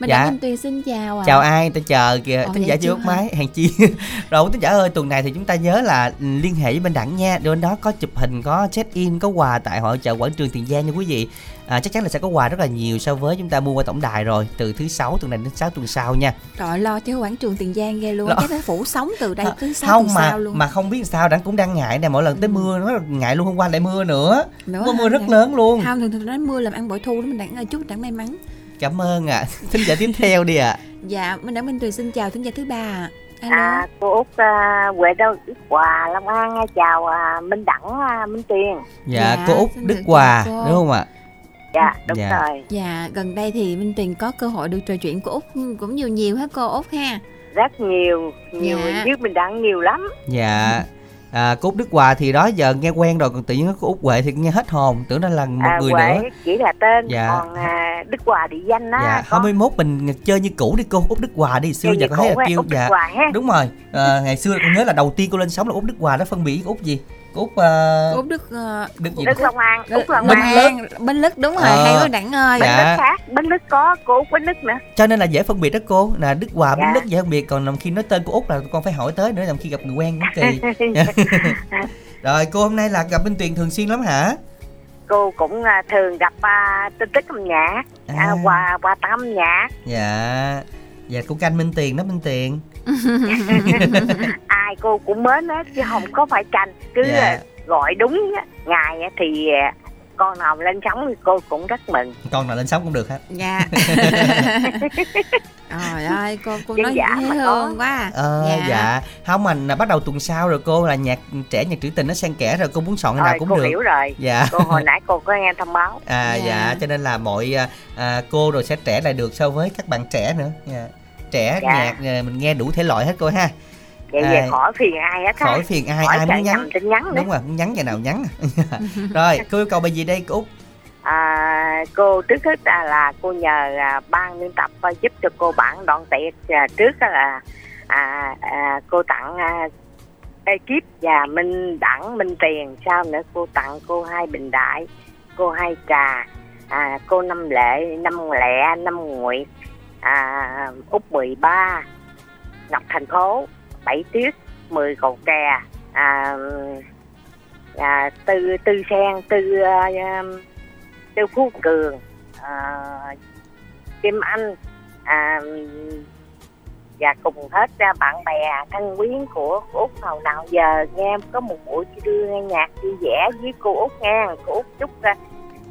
Mình Dạ. Minh Tuyền xin chào ạ. Chào ai ta chờ kìa Ồ, Thính vậy giả chưa máy hàng chi. <laughs> Rồi thính giả ơi tuần này thì chúng ta nhớ là ừ, liên hệ với bên đẳng nha. Bên đó có chụp hình có check in có quà tại hội chợ quảng trường Tiền Giang nha quý vị. À, Chắc chắn là sẽ có quà rất là nhiều so với chúng ta mua qua tổng đài rồi Từ thứ sáu tuần này đến sáu tuần sau nha. Trời ơi, lo cho quảng trường Tiền Giang ghê luôn. Lo. Chắc phủ sống từ đây tới sáu không tuần mà sau luôn. mà không biết sao đẳng cũng đang ngại nè mỗi lần tới mưa nó ngại luôn hôm qua lại mưa nữa. Hả? mưa rất Dạ. lớn luôn. Không thường thường nói mưa làm ăn bội thu đó mình đặng ơi chúc đặng may mắn cảm ơn ạ. <laughs> Thính giả tiếp theo đi ạ. Dạ mình đã Minh Tuyền xin chào thính giả thứ ba ạ. Alo. À, cô Út à, Huệ đâu Đức Hòa Long An à, chào à, Minh Đẳng à, Minh Tuyền. Dạ, Dạ, cô út đức hòa cô. đúng không ạ? Dạ đúng Dạ. rồi. Dạ gần đây thì Minh Tuyền có cơ hội được trò chuyện của Út cũng nhiều nhiều hết cô Út ha. Rất nhiều nhiều Dạ. với Minh Đẳng nhiều lắm. Dạ à, cô út đức hòa thì đó giờ nghe quen rồi còn tự nhiên cô út huệ thì nghe hết hồn tưởng nó là một à, người Huệ nữa. chỉ là tên Dạ. còn à, Đức Hòa địa danh á dạ có 21 mình chơi như cũ đi cô út đức hòa đi xưa giờ có thấy là kêu dạ. Đúng rồi à, ngày xưa con nhớ là đầu tiên cô lên sóng là út đức hòa đó phân biệt út gì út uh, Út Đức ờ, đức gì Đức Long An. Út Long An. Bến Lức đúng rồi Ờ. hay quá đặng ơi. Dạ. Bến Lức khác Bến Lức có cô Út Bến Lức nữa. Cho nên là dễ phân biệt đó cô là đức hòa bến Dạ. lức dễ phân biệt còn làm khi nói tên của út là con phải hỏi tới nữa làm khi gặp người quen cũng kỳ. <laughs> <laughs> Rồi cô hôm nay là gặp bên tuyền thường xuyên lắm hả? Cô cũng à, thường gặp à, tin tức âm nhạc à, À. quà quà tặng âm nhạc. Dạ dạ cô canh minh tiền đó minh tiền. <laughs> Ai cô cũng mến hết chứ không có phải canh. Cứ Dạ. à, gọi đúng á, ngày á thì à, con nào lên sóng thì cô cũng rất mừng. Con nào lên sóng cũng được hết. Dạ. <laughs> <laughs> Trời ơi cô cô nói dã dễ mà thương quá ờ dạ. không mà là bắt đầu tuần sau rồi cô là nhạc trẻ nhạc trữ tình nó xen kẽ rồi cô muốn soạn cái nào cũng cô được. hiểu rồi. Dạ. Cô hồi nãy cô có nghe thông báo. À Dạ. dạ. Cho nên là mọi à, à, cô rồi sẽ trẻ lại được so với các bạn trẻ nữa. Dạ. Trẻ Dạ. nhạc à, mình nghe đủ thể loại hết cô ha. Vậy À. về khỏi phiền ai hết khỏi phiền ai khỏi ai muốn nhắn. tin nhắn nữa. Đúng rồi muốn nhắn ngày nào nhắn. <laughs> <laughs> Rồi cô yêu cầu bài gì đây cô út? À, cô trước hết là, là cô nhờ à, ban biên tập à, giúp cho cô bản đoạn tiệc à, trước là à, à, cô tặng à, ekip và minh đẳng minh tiền sau nữa? Cô tặng cô hai bình đại cô hai trà à, cô năm lệ năm lẹ năm nguyệt à, úc 13 ngọc thành phố bảy tuyết 10 cầu kè. À, à, tư tư sen tư à, um, tư phú cường à, kim anh à, và cùng hết ra bạn bè thân quyến của của út nào nào giờ nghe có một buổi đưa nghe nhạc vui vẻ với cô út nghe cô út chúc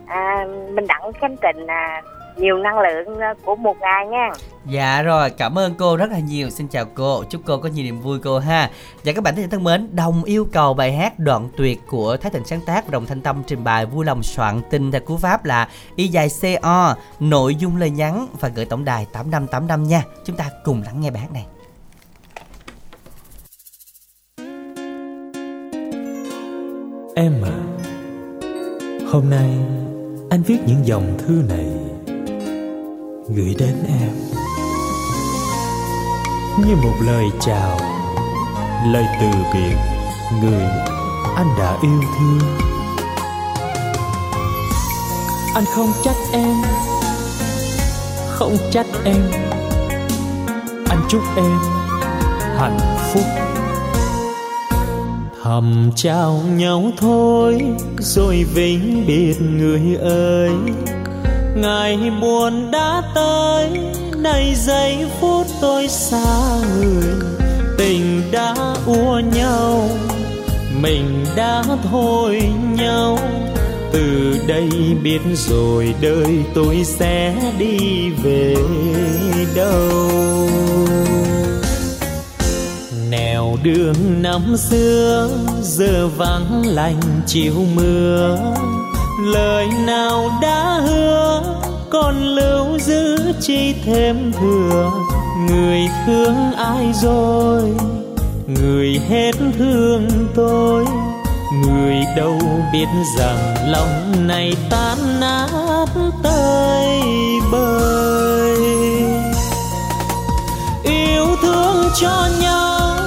à, mình đặng khánh trình à, nhiều năng lượng à, của một ngày nha Dạ rồi, cảm ơn cô rất là nhiều. Xin chào cô, chúc cô có nhiều niềm vui cô ha. Và các bạn thính giả thân mến, đồng yêu cầu bài hát đoạn tuyệt của Thái Thịnh sáng tác và Đồng Thanh Tâm trình bày vui lòng soạn tin theo cú pháp là y dài CO, nội dung lời nhắn và gửi tổng đài 8585 nha. Chúng ta cùng lắng nghe bài hát này. Em à Hôm nay anh viết những dòng thư này Gửi đến em. Như một lời chào Lời từ biệt Người anh đã yêu thương. Anh không trách em Không trách em. Anh chúc em hạnh phúc. Thầm chào nhau thôi rồi vĩnh biệt người ơi ngày buồn đã tới, nay giây phút tôi xa người. Tình đã ua nhau, mình đã thôi nhau. Từ đây biết rồi đời tôi sẽ đi về đâu. Nẻo đường năm xưa, giờ vắng lành chiều mưa lời nào đã hứa, còn lưu giữ chi thêm thừa. Người thương ai rồi? Người hết thương tôi. Người đâu biết rằng lòng này tan nát tơi bời. Yêu thương cho nhau,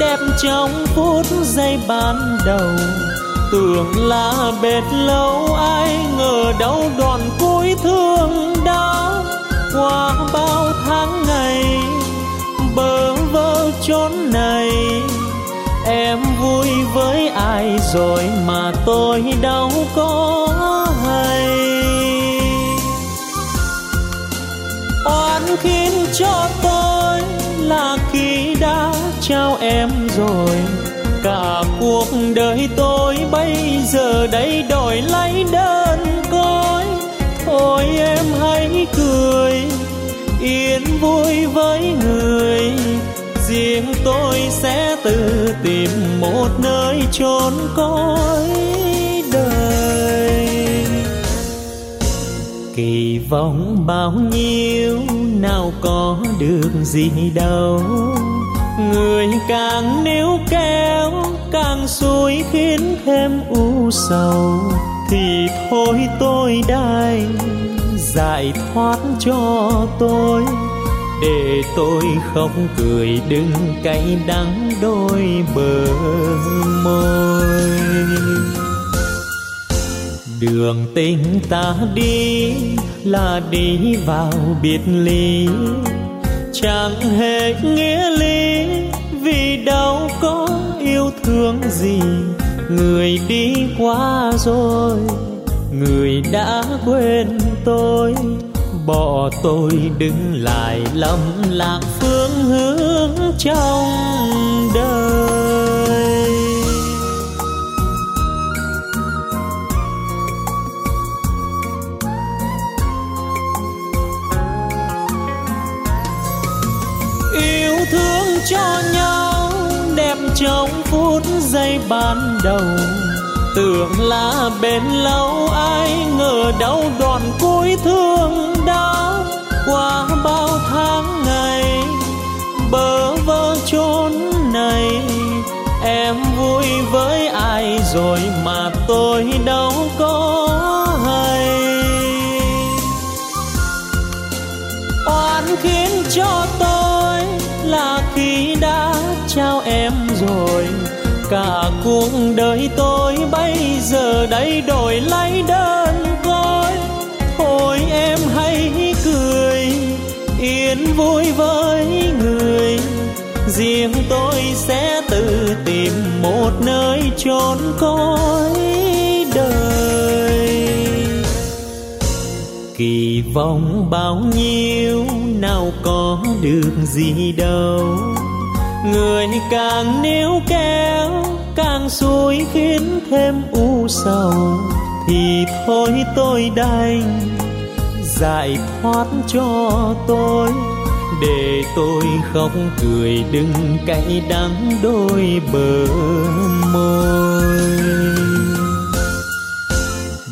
đẹp trong phút giây ban đầu tưởng là bệt lâu ai ngờ đâu đoạn cuối thương đau qua bao tháng ngày. Bơ vơ chốn này em vui với ai rồi mà tôi đâu có hay. Oan khiến cho tôi là khi đã trao em rồi, cả cuộc đời tôi bây giờ đây đổi lấy đơn côi. Thôi em hãy cười, yên vui với người. Riêng tôi sẽ tự tìm một nơi chốn cõi đời. Kỳ vọng bao nhiêu, nào có được gì đâu. Người càng níu kéo càng suối khiến thêm u sầu, thì thôi tôi đành giải thoát cho tôi. Để tôi không cười đừng cay đắng đôi bờ môi. Đường tình ta đi là đi vào biệt ly, chẳng hề nghĩa lý vì đâu có thương gì? Người đi qua rồi, người đã quên tôi. Bỏ tôi đứng lại lầm lạc phương hướng trong đời. Yêu thương cho nhau đẹp trong phút giây ban đầu. Tưởng là bên lâu ai ngờ đâu đoạn cuối thương đau qua bao tháng ngày. Bơ vơ chốn này, em vui với ai rồi mà tôi đâu có hay. Oan khiến cho tôi cả cuộc đời tôi bây giờ đây đổi lấy đơn côi. Thôi em hãy cười, yên vui với người. Riêng tôi sẽ tự tìm một nơi chốn cõi đời. Kỳ vọng bao nhiêu, nào có được gì đâu người càng níu kéo, càng xui khiến thêm u sầu. Thì thôi tôi đành giải thoát cho tôi, để tôi khóc cười đừng cay đắng đôi bờ môi.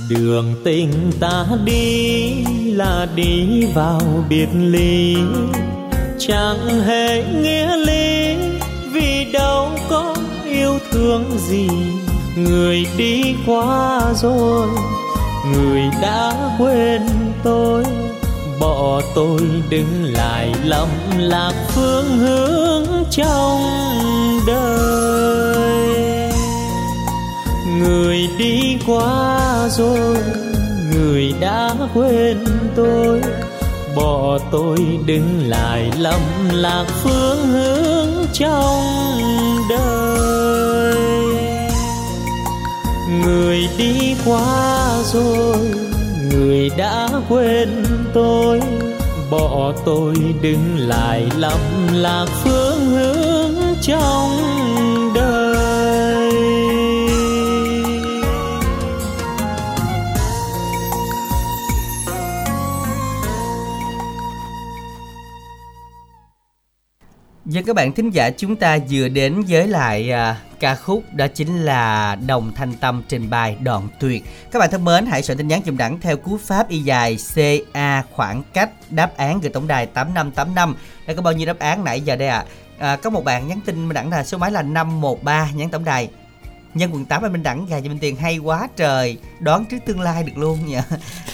Đường tình ta đi là đi vào biệt ly, chẳng hề nghĩa lý thương gì? Người đi qua rồi, người đã quên tôi. Bỏ tôi đứng lại lầm lạc phương hướng trong đời. Người đi qua rồi, người đã quên tôi bỏ tôi đứng lại lầm lạc phương hướng trong đời. Người đi qua rồi, người đã quên tôi. Bỏ tôi đứng lại lầm lạc phương hướng trong Và các bạn thính giả chúng ta vừa đến với lại à, ca khúc đó chính là Đồng Thanh Tâm trình bày đoạn tuyệt. Các bạn thân mến, hãy soạn tin nhắn chùm đẳng theo cú pháp y dài CA khoảng cách đáp án gửi tổng đài 8585. Đã có bao nhiêu đáp án nãy giờ đây ạ? À? À, có một bạn nhắn tin đẳng là số máy là 513 nhắn tổng đài nhân quận 8 anh Minh Đẳng gà cho Minh Tiền hay quá trời đoán trước tương lai được luôn nha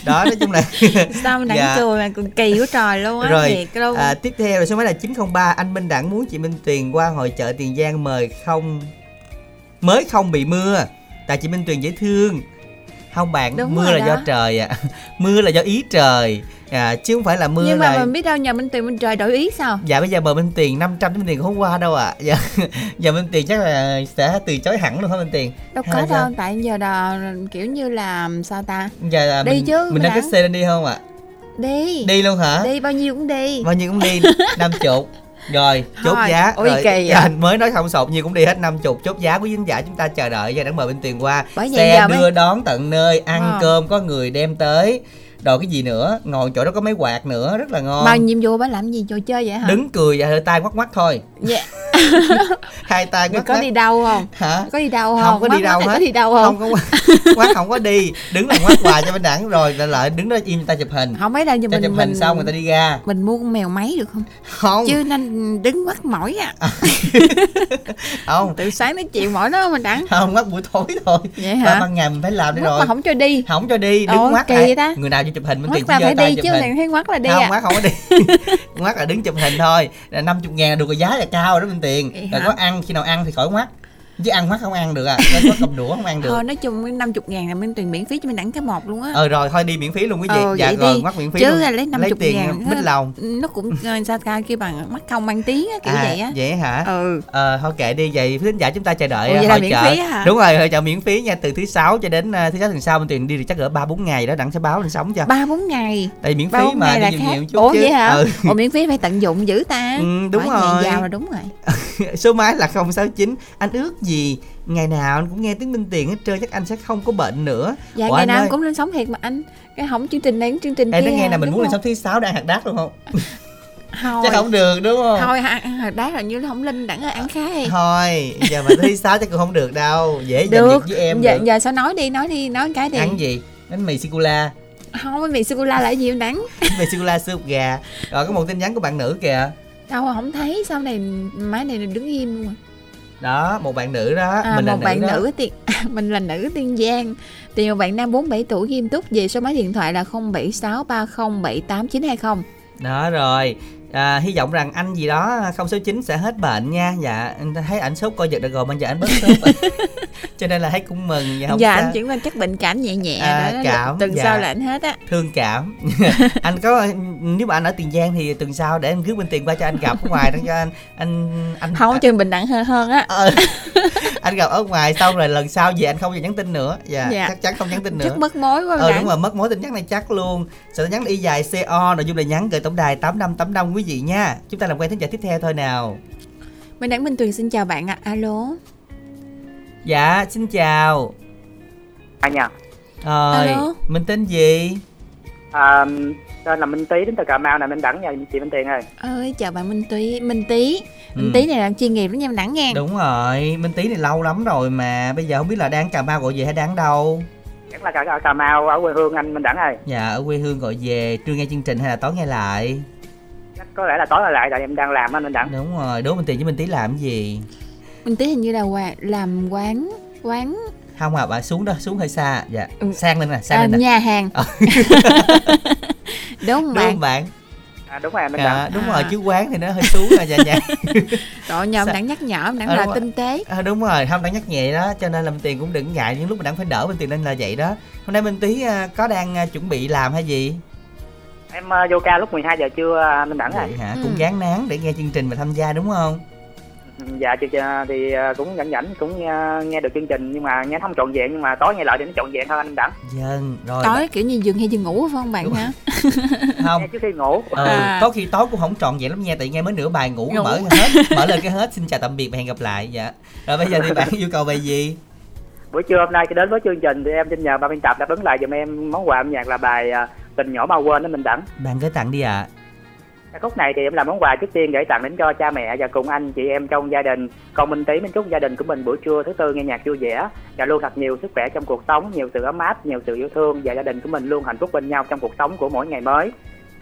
đó nói chung là <laughs> sao Minh Đẳng dạ. cười mà cười kỳ quá trời luôn á rồi luôn. À, tiếp theo là số máy là 903 anh Minh Đẳng muốn chị Minh Tiền qua hội chợ Tiền Giang mời không mới không bị mưa tại chị Minh Tuyền dễ thương không bạn Đúng mưa là đó. do trời ạ à. <laughs> mưa là do ý trời à, chứ không phải là mưa nhưng mà là... mình biết đâu nhà Minh Tuyền Minh trời đổi ý sao? Dạ bây giờ mời Minh Tiền 500 Minh Tiền không qua đâu ạ. À. dạ <laughs> giờ Minh Tiền chắc là sẽ từ chối hẳn luôn hả Minh Tiền đâu có đâu sao? tại giờ là kiểu như là sao ta? Giờ là đi mình, chứ mình đang cái xe lên đi không ạ? À? đi. Đi luôn hả? Đi bao nhiêu cũng đi. Bao nhiêu cũng đi <laughs> năm chục. Rồi chốt Thôi, giá. ôi rồi kỳ à. <laughs> mới nói không sột nhiều cũng đi hết năm chục. Chốt giá của dính giả chúng ta chờ đợi và đang mời bên tiền qua. Bởi xe đưa mới... đón tận nơi ăn à. cơm có người đem tới rồi cái gì nữa? Ngồi chỗ đó có mấy quạt nữa rất là ngon. Mà nhiệm vụ bà làm gì trò chơi vậy hả? Đứng cười và hơi tay ngoắt ngoắt thôi. Dạ. <laughs> Hai tay ngoắt có đi đâu không? Hả? Có đi đâu không không? có đi đâu hết. có đi đâu không? Không có ngoắt không có đi. Đứng là ngoắt quà cho bên đẳng rồi lại lại đứng đó im ta chụp hình. Không mấy đâu cho mình chụp hình mình xong người ta đi ra. mình mua con mèo máy được không? Không. Chứ nên đứng ngoắt mỏi à. <laughs> Không. Từ sáng đến chiều mỏi đó mình đẳng. Không ngoắt buổi tối thôi. Vậy hả? Ban ngày mình phải làm đi rồi mà không cho đi. Không cho đi đứng Ồ, ngoắt kỳ ta. Người nào cho chụp hình mình tiền phải đi chứ mình thấy ngoắt là đi không à. ngoắt không có đi. Ngoắt là đứng chụp hình thôi. Là năm chục ngàn được rồi giá là cao đó bên tiền. Rồi có ăn khi nào ăn thì khỏi ngoắt chứ ăn mắt không ăn được à <laughs> có cầm đũa không ăn được. Thôi nói chung năm chục ngàn là mình tiền miễn phí cho mình đẳng cái một luôn á. Ờ rồi thôi đi miễn phí luôn quý vị. Ờ, dạ rồi đi. mắt miễn phí chứ luôn. lấy năm chục ngàn bích lòng nó cũng sao ca kia bằng mắt không mang tiếng á kiểu à, vậy á. vậy hả? Ừ. Ờ thôi kệ đi vậy khán giả chúng ta chờ đợi Ủa, vậy hội miễn chợ. phí hả? đúng rồi hội chợ miễn phí nha từ thứ sáu cho đến uh, thứ sáu tuần sau bên tiền đi được chắc ở ba bốn ngày đó đặng sẽ báo lên sống cho. Ba bốn ngày. Tại miễn phí mà là nhiều, khác. nhiều chút ủa chứ. vậy hả? Ừ. ủa miễn phí phải tận dụng dữ ta. Ừ, đúng rồi. giàu đúng rồi. <laughs> Số máy là 069 anh ước gì ngày nào anh cũng nghe tiếng minh tiền hết trơn chắc anh sẽ không có bệnh nữa. Dạ Ủa ngày nào ơi, cũng lên sóng thiệt mà anh. Cái không chương trình này chương trình em kia nghe là mình muốn lên không? sóng thứ sáu đang hạt đát luôn không? <laughs> Thôi. Chắc không được đúng không? Thôi hả đá là như không linh đẳng ăn khai thôi giờ mà thứ sáu chắc cũng không được đâu dễ được. giành việc với em giờ, được. giờ sao nói đi nói đi nói cái đi. Ăn gì? Bánh mì sô la. Không bánh mì sô la là gì đắng? <laughs> Bánh mì sô la súp gà. Rồi có một tin nhắn của bạn nữ kìa. Đâu không thấy sau này máy này đứng im luôn đó một bạn nữ đó. À, mình một là bạn nữ, nữ tiền <laughs> mình là nữ tiên giang. Thì một bạn nam 47 tuổi nghiêm túc về số máy điện thoại là 0763078920 đó rồi à, hy vọng rằng anh gì đó không số 9 sẽ hết bệnh nha. Dạ anh thấy ảnh sốt coi giật được rồi bây giờ anh bớt sốt rồi. <laughs> cho nên là thấy cũng mừng dạ, không dạ sao. anh chuyển qua chắc bệnh cảm nhẹ nhẹ À, đó cảm, tuần dạ. sau là anh hết á. Thương cảm. <laughs> <laughs> Anh có nếu mà anh ở tiền giang thì tuần sau để em rước bên tiền qua cho anh gặp ở ngoài đó cho anh. Anh anh không chừng bệnh nặng hơn hơn á. Ờ, anh gặp ở ngoài xong rồi lần sau về anh không về nhắn tin nữa. Dạ, Dạ. chắc chắn không nhắn tin nữa. chắc mất mối quá ờ đúng rồi mất mối tin nhắn này chắc luôn. Sẽ nhắn y dài co nội dung là nhắn gửi tổng đài tám năm tám năm quý vị nha. Chúng ta làm quen thính giả tiếp theo thôi nào. Minh Đẳng Minh Tuyền xin chào bạn ạ. Alo. Dạ xin chào. À nha, rồi Alo. mình tên gì? À, tên là Minh Tý đến từ Cà Mau nè, Minh Đẳng nha, chị Minh Tiền ơi. ơi chào bạn Minh Tý Minh Tý. Minh Ừ. Tý này làm chuyên nghiệp lắm nha Minh Đẳng nghe đúng rồi minh tý này lâu lắm rồi mà bây giờ không biết là đang cà mau gọi về hay đang đâu. Chắc là Cà, Cà Mau ở quê hương anh Minh Đẳng ơi. dạ ở quê hương gọi về trưa nghe chương trình hay là tối nghe lại Chắc có lẽ là tối là lại tại em đang làm anh Minh Đẳng. đúng rồi đố minh tiền với minh tý làm cái gì Minh Tý hình như là quà- làm quán quán không à bà xuống đó xuống hơi xa dạ Ừ. sang lên nè sang à, lên nè nhà hàng Ờ. <laughs> đúng không đúng bạn không bạn À, đúng rồi Minh à, Đẳng. đúng À. rồi chứ quán thì nó hơi xuống rồi dạ dạ <laughs> rồi nhờ Sao? Đẳng nhắc nhở Đẳng Ờ, là đúng rồi. tinh tế à, đúng rồi không đang nhắc nhẹ đó cho nên là minh tiền cũng đừng ngại những lúc mình đang phải đỡ minh tiền nên là vậy đó hôm nay minh tý à, có đang à, chuẩn bị làm hay gì Em uh, vô ca lúc 12 giờ trưa à, Minh Đẳng ơi. vậy hả Ừ. cũng gán nán để nghe chương trình và tham gia đúng không Ừ, Dạ chị à, thì à, cũng rảnh rảnh cũng à, nghe được chương trình nhưng mà nghe không trọn vẹn nhưng mà tối nghe lại thì nó trọn vẹn hơn anh Đẳng. dân rồi tối kiểu như giường hay giường ngủ phải không bạn hả <laughs> không Nghe trước khi ngủ. ừ, À. có khi tối cũng không tròn vậy lắm nha tại nghe mới nửa bài ngủ, Ngủ. mở hết mở lên cái hết xin chào tạm biệt và hẹn gặp lại dạ rồi bây giờ thì bạn yêu cầu bài gì Buổi trưa hôm nay khi đến với chương trình thì em xin nhờ ban biên tập đáp ứng lại giùm em món quà âm nhạc là bài à, Tình nhỏ mau quên đó Minh Đẳng. bạn gửi tặng đi ạ Ca khúc này thì em làm món quà trước tiên gửi tặng đến cho cha mẹ và cùng anh chị em trong gia đình. Còn Minh Tý mình chúc gia đình của mình buổi trưa thứ tư nghe nhạc vui vẻ và luôn thật nhiều sức khỏe trong cuộc sống, nhiều sự ấm áp, nhiều sự yêu thương và gia đình của mình luôn hạnh phúc bên nhau trong cuộc sống của mỗi ngày mới.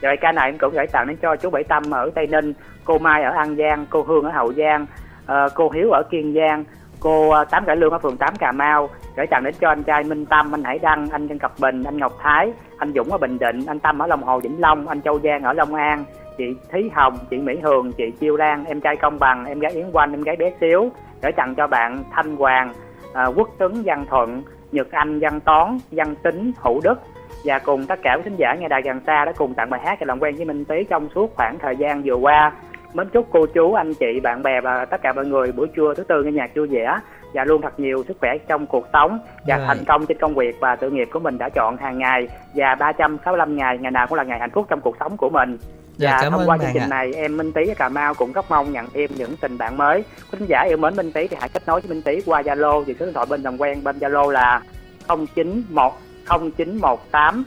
Rồi ca này em cũng gửi tặng đến cho chú Bảy Tâm ở Tây Ninh, cô Mai ở An Giang, cô Hương ở Hậu Giang, ờ, cô Hiếu ở Kiên Giang, cô à, Tám Cải Lương ở phường 8 Cà Mau, gửi tặng đến cho anh trai Minh Tâm, anh Hải Đăng, anh Trần Cập Bình, anh Ngọc Thái, anh Dũng ở Bình Định, anh Tâm ở Long Hồ Vĩnh Long, anh Châu Giang ở Long An, chị thúy Hồng, chị Mỹ Hường, chị Chiêu Lan, em trai Công Bằng, em gái Yến Quanh, em gái bé Xíu, gửi tặng cho bạn Thanh Hoàng, à, Quốc Tuấn, Văn Thuận, Nhật Anh, Văn Toán, Văn Tính, Hữu Đức và cùng tất cả quý thính giả nghe đài gần xa đã cùng tặng bài hát và làm quen với Minh Tý trong suốt khoảng thời gian vừa qua. Mến chúc cô chú, anh chị, bạn bè và tất cả mọi người buổi trưa thứ tư nghe nhạc vui vẻ và luôn thật nhiều sức khỏe trong cuộc sống và Rồi. thành công trên công việc và sự nghiệp của mình đã chọn hàng ngày và 365 ngày ngày nào cũng là ngày hạnh phúc trong cuộc sống của mình. Dạ, Và cảm thông qua chương trình ạ. này em Minh Tý ở Cà Mau cũng rất mong nhận thêm những tình bạn mới. Quý thính giả yêu mến Minh Tý thì hãy kết nối với Minh Tý qua Zalo thì số điện thoại bên làm quen bên Zalo là 091 0918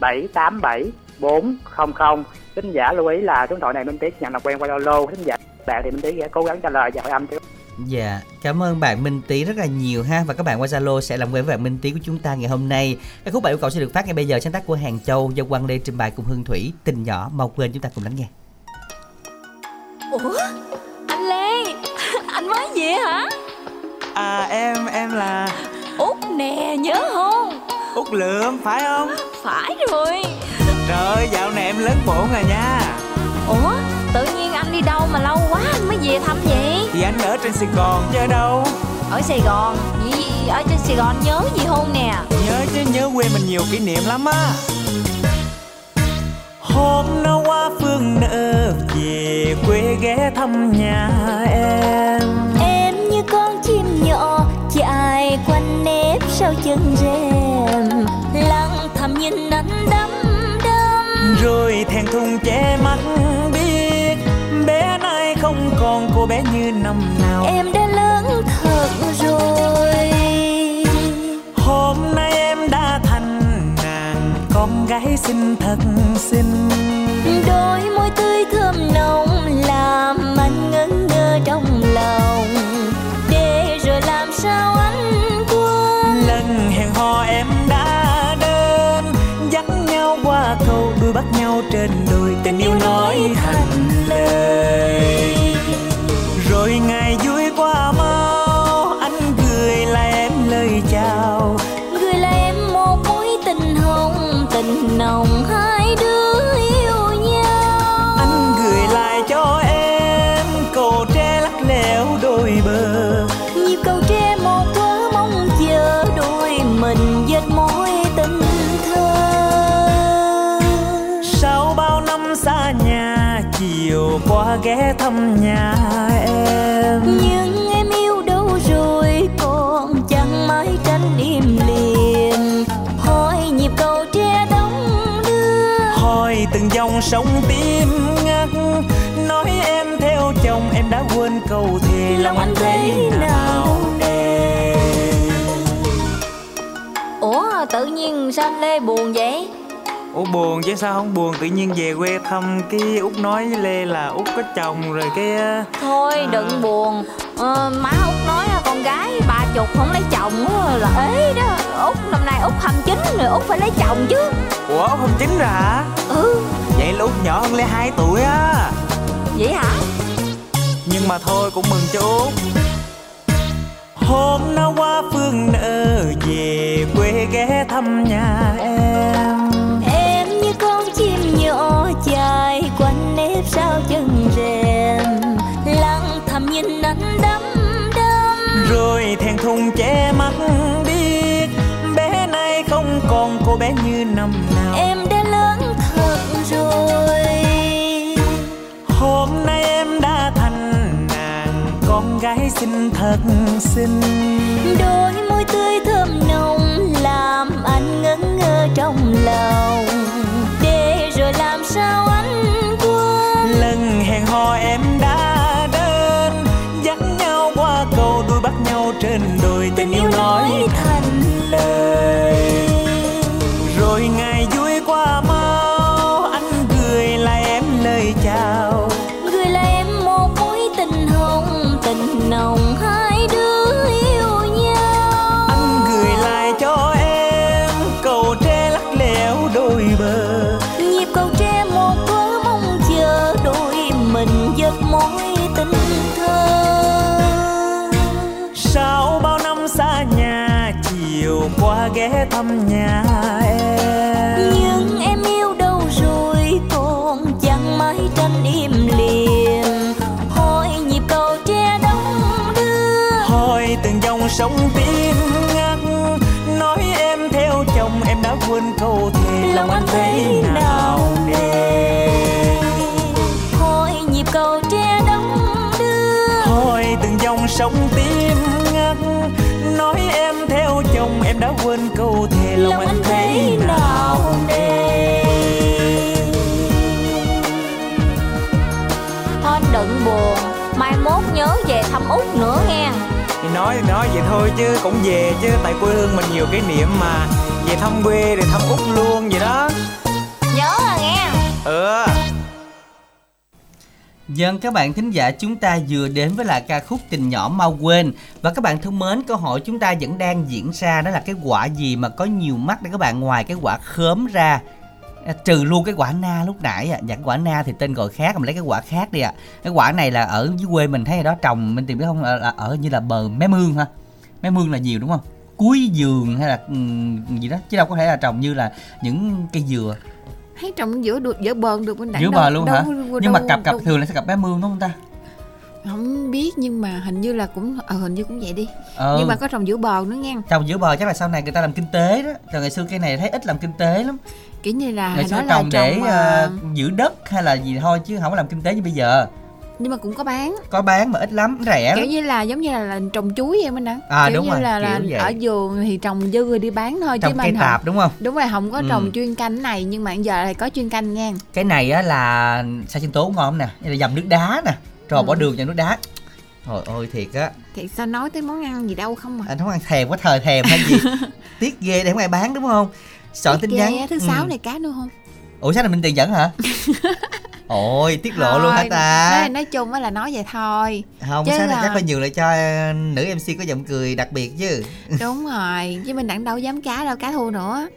787 400. Thính giả lưu ý là số điện thoại này Minh Tý nhận làm quen qua Zalo. Thính giả bạn thì Minh Tý sẽ cố gắng trả lời và hỏi âm cho Dạ, cảm ơn bạn Minh Tý rất là nhiều ha và các bạn qua Zalo sẽ làm quen với bạn Minh Tý của chúng ta ngày hôm nay. Ca khúc bạn yêu cầu sẽ được phát ngay bây giờ sáng tác của Hàng Châu do Quang Lê trình bày cùng Hương Thủy. Tình nhỏ mau quên chúng ta cùng lắng nghe. Ủa Anh Lê <laughs> Anh mới về hả À em, em là Út nè nhớ không Út Lượm phải không? Phải rồi Trời ơi, dạo này em lớn bổn rồi nha. Ủa? Tự nhiên anh đi đâu mà lâu quá anh mới về thăm vậy? Thì anh ở trên Sài Gòn chứ đâu? Ở Sài Gòn. Vậy ở trên Sài Gòn nhớ gì không nè? Nhớ chứ nhớ quê mình nhiều kỷ niệm lắm á. Hôm nó qua phương nợ về quê ghé thăm nhà em. Em như con chim nhỏ chạy quanh nếp sau chân rèm lặng thầm nhìn anh đắm Rồi thèn thùng che mắt biết Bé nay không còn cô bé như năm nào. Em đã lớn thật rồi. Hôm nay em đã thành nàng Con gái xinh thật xinh. Đôi môi tươi trên đôi Tình yêu nói thầm. Qua ghé thăm nhà em. Nhưng em yêu đâu rồi còn chẳng mãi tranh im liềm hỏi nhịp cầu tre đóng đưa. Hỏi từng dòng sông tim ngắt. Nói em theo chồng em đã quên câu thề lòng anh thế nào đây? Ủa tự nhiên sao anh Lê buồn vậy Ủa buồn chứ sao không buồn? Tự nhiên về quê thăm cái Út nói với Lê là Út có chồng rồi cái ờ, Thôi đừng buồn. Ờ, Má Út nói là con gái ba chục không lấy chồng là ế đó. Út năm nay Út 29 rồi Út phải lấy chồng chứ. Ủa Út không chính rồi hả? Ừ. Vậy là Út nhỏ hơn Lê 2 tuổi á. Vậy hả? Nhưng mà thôi cũng mừng cho Út. Hôm nó qua phương nợ về quê ghé thăm nhà em chân rèm. Lặng thầm nhìn anh đắm đắm Rồi thèn thùng che mắt biết Bé nay không còn cô bé như năm nào. Em đã lớn thật rồi. Hôm nay em đã thành nàng Con gái xinh thật xinh. Đôi môi tươi thơm nồng làm anh ngẩn ngơ trong lòng nói thành lời thăm nhà em. Nhưng em yêu đâu rồi còn chẳng mãi tranh im lìm hỏi nhịp cầu tre đông đưa. Hỏi từng dòng sông tim ngắt. Nói em theo chồng em đã quên câu thề lòng anh thế mai mốt nhớ về thăm út nữa nghe. Thì nói thì nói vậy thôi chứ cũng về chứ tại quê hương mình nhiều kỷ niệm mà. Về thăm quê rồi thăm út luôn vậy đó. Nhớ à nghe. Ừ. Dân các bạn thính giả chúng ta vừa đến với là ca khúc Tình nhỏ mau quên. Và các bạn thân mến câu hỏi chúng ta vẫn đang diễn ra đó là cái quả gì mà có nhiều mắt để các bạn? Ngoài cái quả khóm ra trừ luôn cái quả na lúc nãy ạ à. dạ quả na thì tên gọi khác mình lấy cái quả khác đi ạ. À. cái quả này là ở dưới quê mình thấy ở đó trồng mình tìm thấy không là, là ở như là bờ mé mương ha mé mương là nhiều đúng không? Cuối giường hay là gì đó chứ đâu có thể là trồng như là những cây dừa. Thấy trồng giữa được giữa bờ được bên đẳng giữa đâu, bờ luôn đâu, hả? đâu, nhưng mà đâu- cặp cặp đâu- thường là sẽ cặp mé mương đúng không ta không biết nhưng mà hình như là cũng ờ hình như cũng vậy đi. Ờ. nhưng mà có trồng giữa bờ nữa nha. Trồng giữa bờ chắc là sau này người ta làm kinh tế đó. Còn ngày xưa cây này thấy ít làm kinh tế lắm. Kiểu như là ngày xưa là trồng để trồng, ờ, ờ, giữ đất hay là gì thôi chứ không có làm kinh tế như bây giờ. Nhưng mà cũng có bán. Có bán mà ít lắm rẻ kiểu lắm như là giống như là, là trồng chuối em anh đăng À, kiểu đúng như rồi, là, là vậy. ở vườn thì trồng dư rồi đi bán thôi Trồng chứ cây không- tạp đúng không? đúng rồi không có Ừ. trồng chuyên canh này nhưng mà giờ lại có chuyên canh nha. Cái này á là sa sinh tố ngon nè. Là dầm nước đá nè rồi Ừ. bỏ đường vào nước đá. Trời ơi thiệt á. Thì sao nói tới món ăn gì đâu không mà anh không ăn thèm quá thời thèm hay gì? <laughs> Tiếc ghê để không ai bán đúng không? Soạn tin nhắn. thứ Ừ. sáu này cá nữa không? Ủa sáng này mình tiền dẫn hả? <laughs> Ôi tiết lộ luôn hả Thôi, ta? nói, nói chung á là nói vậy thôi. Không Chứ sáng là- chắc phải nhường lại cho ờ, nữ mc có giọng cười đặc biệt chứ. Đúng rồi chứ mình đặng đâu dám cá đâu cá thua nữa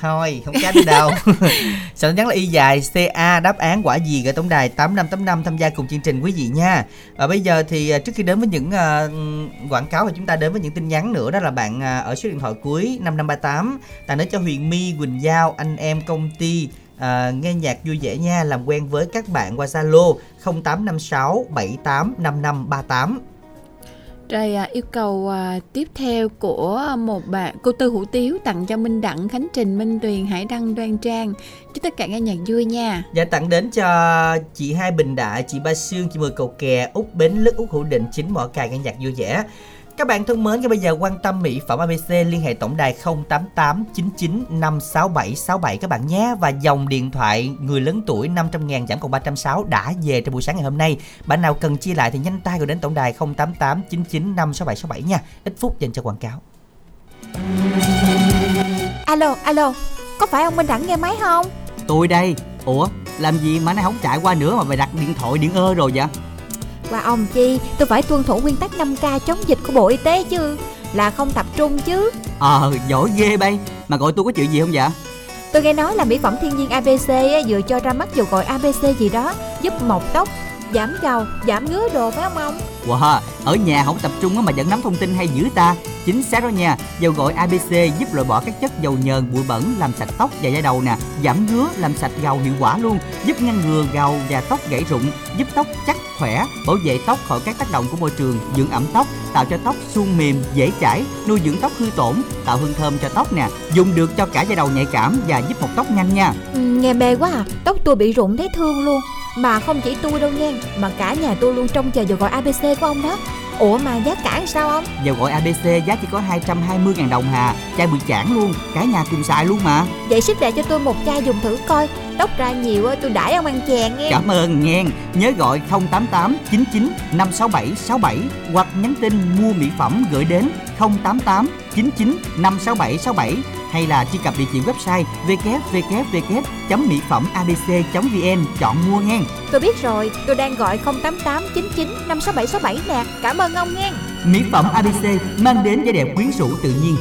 thôi không được đâu. Tin nhắn là y dài ca đáp án quả gì gửi tổng đài tám năm tám năm tham gia cùng chương trình quý vị nha. Và bây giờ thì ờ, trước khi đến với những ờ, quảng cáo thì chúng ta đến với những tin nhắn nữa đó là bạn ờ, ở số điện thoại cuối 5538 tặng đến cho Huyền My Quỳnh Giao anh em công ty à, nghe nhạc vui vẻ nha làm quen với các bạn qua Zalo 0856 785538 rồi à, yêu cầu à, tiếp theo của một bạn cô Tư Hữu Tiếu tặng cho Minh Đặng, Khánh Trình, Minh Tuyền, Hải Đăng, Đoan Trang. Chúc tất cả nghe nhạc vui nha. dạ tặng đến cho chị Hai Bình Đại, chị Ba Sương, chị Mười Cầu Kè, Út Bến Lức, Út Hữu Định, chính Mỏ Cài nghe nhạc vui vẻ. Các bạn thân mến, ngay bây giờ quan tâm mỹ phẩm ABC liên hệ tổng đài 088 99 567 67 các bạn nhé và dòng điện thoại người lớn tuổi 500 ngàn giảm còn 360 đã về trong buổi sáng ngày hôm nay. Bạn nào cần chia lại thì nhanh tay gọi đến tổng đài 088 99 567 67 nha. Ít phút dành cho quảng cáo. Alo, alo, có phải ông Minh Đẳng nghe máy không? Tôi đây Ủa làm gì mà nó không chạy qua nữa mà mày đặt điện thoại điện ơ rồi vậy Qua ông chi, tôi phải tuân thủ nguyên tắc 5K chống dịch của Bộ Y tế chứ. Là không tập trung chứ. Ờ giỏi ghê bay. Mà gọi tôi có chuyện gì không vậy Tôi nghe nói là mỹ phẩm thiên nhiên ABC vừa cho ra mắt dầu gội ABC gì đó Giúp mọc tóc, giảm gầu, giảm ngứa đồ phải không ông? Wow, ở nhà không tập trung mà vẫn nắm thông tin hay dữ ta. Chính xác đó nha Dầu gội ABC giúp loại bỏ các chất dầu nhờn, bụi bẩn Làm sạch tóc và da đầu nè Giảm ngứa, làm sạch gầu hiệu quả luôn Giúp ngăn ngừa gầu và tóc gãy rụng Giúp tóc chắc, khỏe Bảo vệ tóc khỏi các tác động của môi trường Dưỡng ẩm tóc, tạo cho tóc suôn mềm, dễ chảy Nuôi dưỡng tóc hư tổn Tạo hương thơm cho tóc nè Dùng được cho cả da đầu nhạy cảm và giúp mọc tóc nhanh nha. Ừ, nghe mê quá à, tóc tôi bị rụng thấy thương luôn. Mà không chỉ tôi đâu nha, mà cả nhà tôi luôn trông chờ dầu gội ABC của ông đó. Ủa mà giá cả sao ông? Dầu gội ABC giá chỉ có 220.000 đồng hà Chai bự chản luôn Cả nhà cùng xài luôn mà. Vậy ship lại cho tôi một chai dùng thử coi. Tóc ra nhiều tôi đãi ông ăn chèn nghe. Cảm ơn nghe. Nhớ gọi 088 99 567 67 Hoặc nhắn tin mua mỹ phẩm gửi đến 088 99 567 67 Hay là truy cập địa chỉ website www.mỹ phẩm abc.vn Chọn mua nghe Tôi biết rồi, tôi đang gọi 088 99 567 67 nè. Cảm ơn ông nghe Mỹ phẩm ABC mang đến vẻ đẹp quyến rũ tự nhiên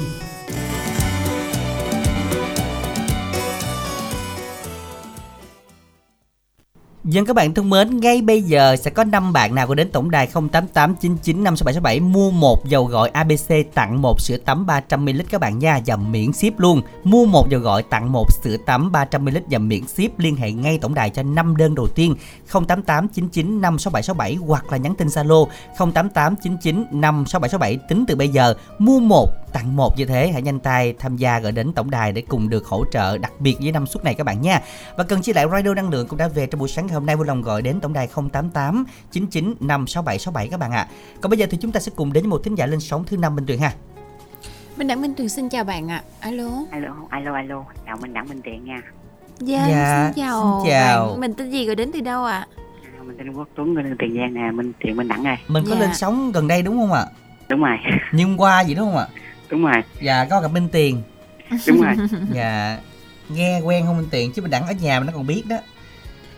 Dân các bạn thân mến, ngay bây giờ sẽ có 5 bạn nào có đến tổng đài 0889956767 mua một dầu gội ABC tặng một sữa tắm 300ml các bạn nha và miễn ship luôn. Mua một dầu gội tặng một sữa tắm 300ml và miễn ship liên hệ ngay tổng đài cho 5 đơn đầu tiên 0889956767 hoặc là nhắn tin Zalo 0889956767 tính từ bây giờ mua một tặng một như thế hãy nhanh tay tham gia gọi đến tổng đài để cùng được hỗ trợ đặc biệt với năm suất này các bạn nha. Và cần chia lại radio năng lượng cũng đã về trong buổi sáng hôm hôm nay vui lòng gọi đến tổng đài 088 99 56767 các bạn ạ. Còn bây giờ thì chúng ta sẽ cùng đến với một thính giả lên sóng thứ năm Minh Tuyền ha. Minh Đẳng Minh Tuyền xin chào bạn ạ. Alo. alo alo alo chào minh đẳng minh tiện nha Dạ, Dạ, xin chào. xin chào. Bạn, mình tên gì gọi đến từ đâu ạ? À, mình tên quốc tuấn người tiền giang nè minh tiện minh đẳng ơi Mình có Dạ. lên sóng gần đây đúng không ạ? đúng rồi Như hôm qua vậy đúng không ạ? đúng rồi Dạ có gặp Minh Tiền. đúng rồi Dạ nghe quen không Minh Tiền chứ mình đẳng ở nhà mà nó còn biết đó.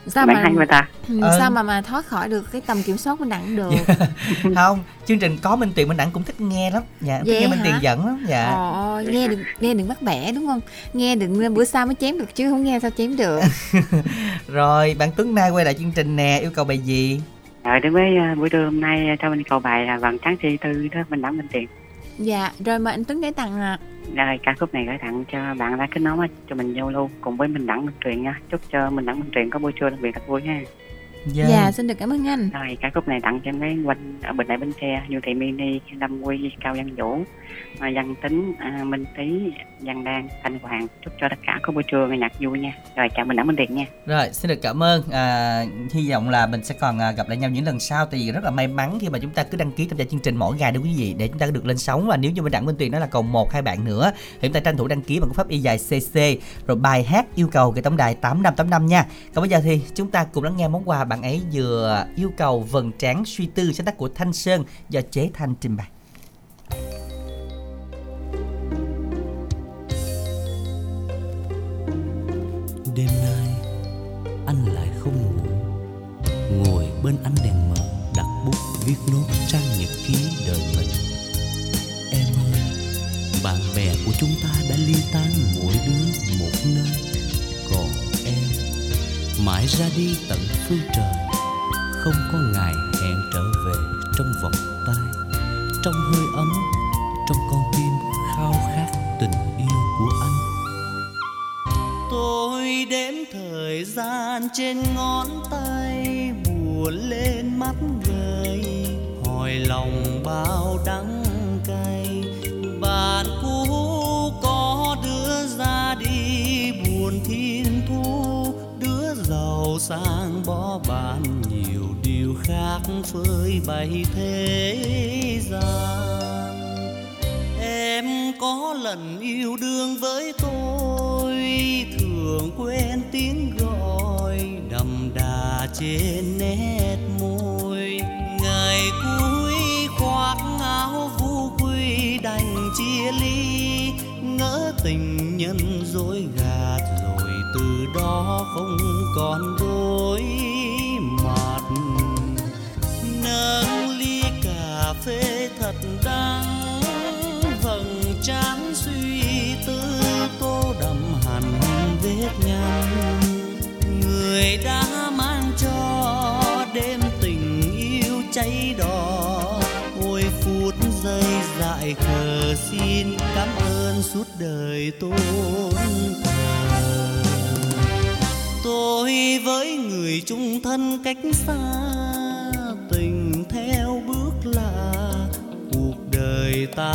Sao mà hay mà ta Ừ, Ờ. sao mà mà thoát khỏi được cái tầm kiểm soát của Đẳng được? <laughs> không, chương trình có Minh Tiền Minh đẳng cũng thích nghe lắm. Dạ, thích nghe Minh? Tiền dẫn lắm. Dạ. Ồ, nghe đừng nghe đừng bắt bẻ đúng không? Nghe đừng bữa sau mới chém được chứ không nghe sao chém được. <laughs> Rồi, bạn Tuấn Nay quay lại chương trình nè, yêu cầu bài gì? rồi đến với à, buổi trưa hôm nay à, cho mình cầu bài là vầng trắng chi tư đó minh đẳng minh tiện dạ, rồi mà anh Tuấn để tặng à. rồi ca khúc này gửi tặng cho bạn đã kết nối cho mình giao lưu cùng với mình đẳng minh truyền nha chúc cho mình đẳng minh truyền có buổi trưa đặc biệt thật vui ha Dạ, xin được cảm ơn anh. rồi ca khúc này tặng cho mấy quanh ở bình đại bến xe như thị mini lâm quy cao văn vũ văn tính à, minh tý văn đan thanh hoàng chúc cho tất cả có buổi trưa nghe nhạc vui nha rồi chào mình đẳng minh tiền nha Rồi, xin được cảm ơn. À, hy vọng là mình sẽ còn à, gặp lại nhau những lần sau. Tại vì rất là may mắn khi mà chúng ta cứ đăng ký tham gia chương trình mỗi ngày đúng quý vị để chúng ta được lên sóng và nếu như mình đặng Minh Tuyền nói là còn một hai bạn nữa thì chúng ta tranh thủ đăng ký bằng cú pháp y dài CC rồi bài hát yêu cầu cái tổng đài 8585 nha. Còn bây giờ thì chúng ta cùng lắng nghe món quà bạn ấy vừa yêu cầu vần tráng suy tư sáng tác của Thanh Sơn do chế Thanh trình bày. đêm nay, anh lại không ngủ. Ngồi bên ánh đèn mờ, đặt bút viết nốt trang nhật ký đời mình. Em ơi, bạn bè của chúng ta đã ly tán mỗi đứa. Mãi ra đi tận phương trời, không có ngày hẹn trở về trong vòng tay. Trong hơi ấm, trong con tim khao khát tình yêu của anh. Tôi đếm thời gian trên ngón tay buồn lên mắt gầy. Hỏi lòng bao đắng cay, bạn cũ có đưa ra đi giàu sang bỏ bàn nhiều điều khác phơi bày thế gian. Em có lần yêu đương với tôi, thường quên tiếng gọi, đầm đà trên nét môi. Ngày cuối khoác áo vu quy đành chia ly, ngỡ tình nhân dối gạt đó không còn đôi mặt. Nâng ly cà phê thật đắng, vầng trán suy tư tô đậm hẳn vết nhăn. Người đã mang cho đêm tình yêu cháy đỏ ôi phút giây dại khờ xin cảm ơn suốt đời tôn thờ tôi với người chung thân cách xa, tình theo bước lạ cuộc đời ta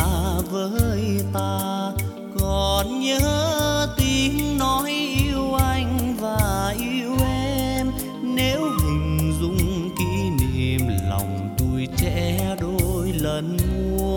với ta. Còn nhớ tiếng nói yêu anh và yêu em, nếu hình dung kỷ niệm lòng tuổi trẻ đôi lần mua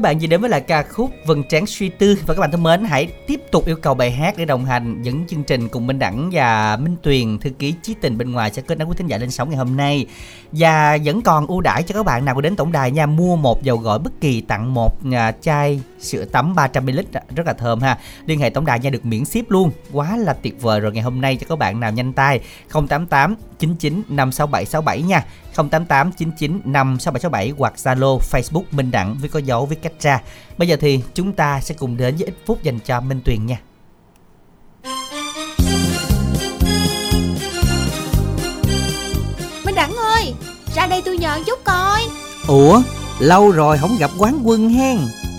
Các bạn vừa đến với lại ca khúc Vầng Trán Suy Tư. Và các bạn thân mến, hãy tiếp tục yêu cầu bài hát để đồng hành dẫn chương trình cùng Minh Đẳng và Minh Tuyền, Thư ký Chí Tình bên ngoài sẽ kết nối quý thính giả lên sóng ngày hôm nay. Và vẫn còn ưu đãi cho các bạn nào có đến tổng đài nha, Mua một dầu gội bất kỳ tặng một à, chai sữa tắm 300ml rất là thơm ha. Liên hệ tổng đài nha được miễn ship luôn. Quá là tuyệt vời rồi ngày hôm nay cho các bạn nào nhanh tay. 088 99 56767 nha. 088 99 56767 hoặc Zalo Facebook Minh Đẳng với có dấu với cách ra Bây giờ thì chúng ta sẽ cùng đến với ít phút dành cho Minh Tuyền nha. Minh Đẳng ơi Ra đây tôi nhờ chút coi. Ủa lâu rồi không gặp quán quân hen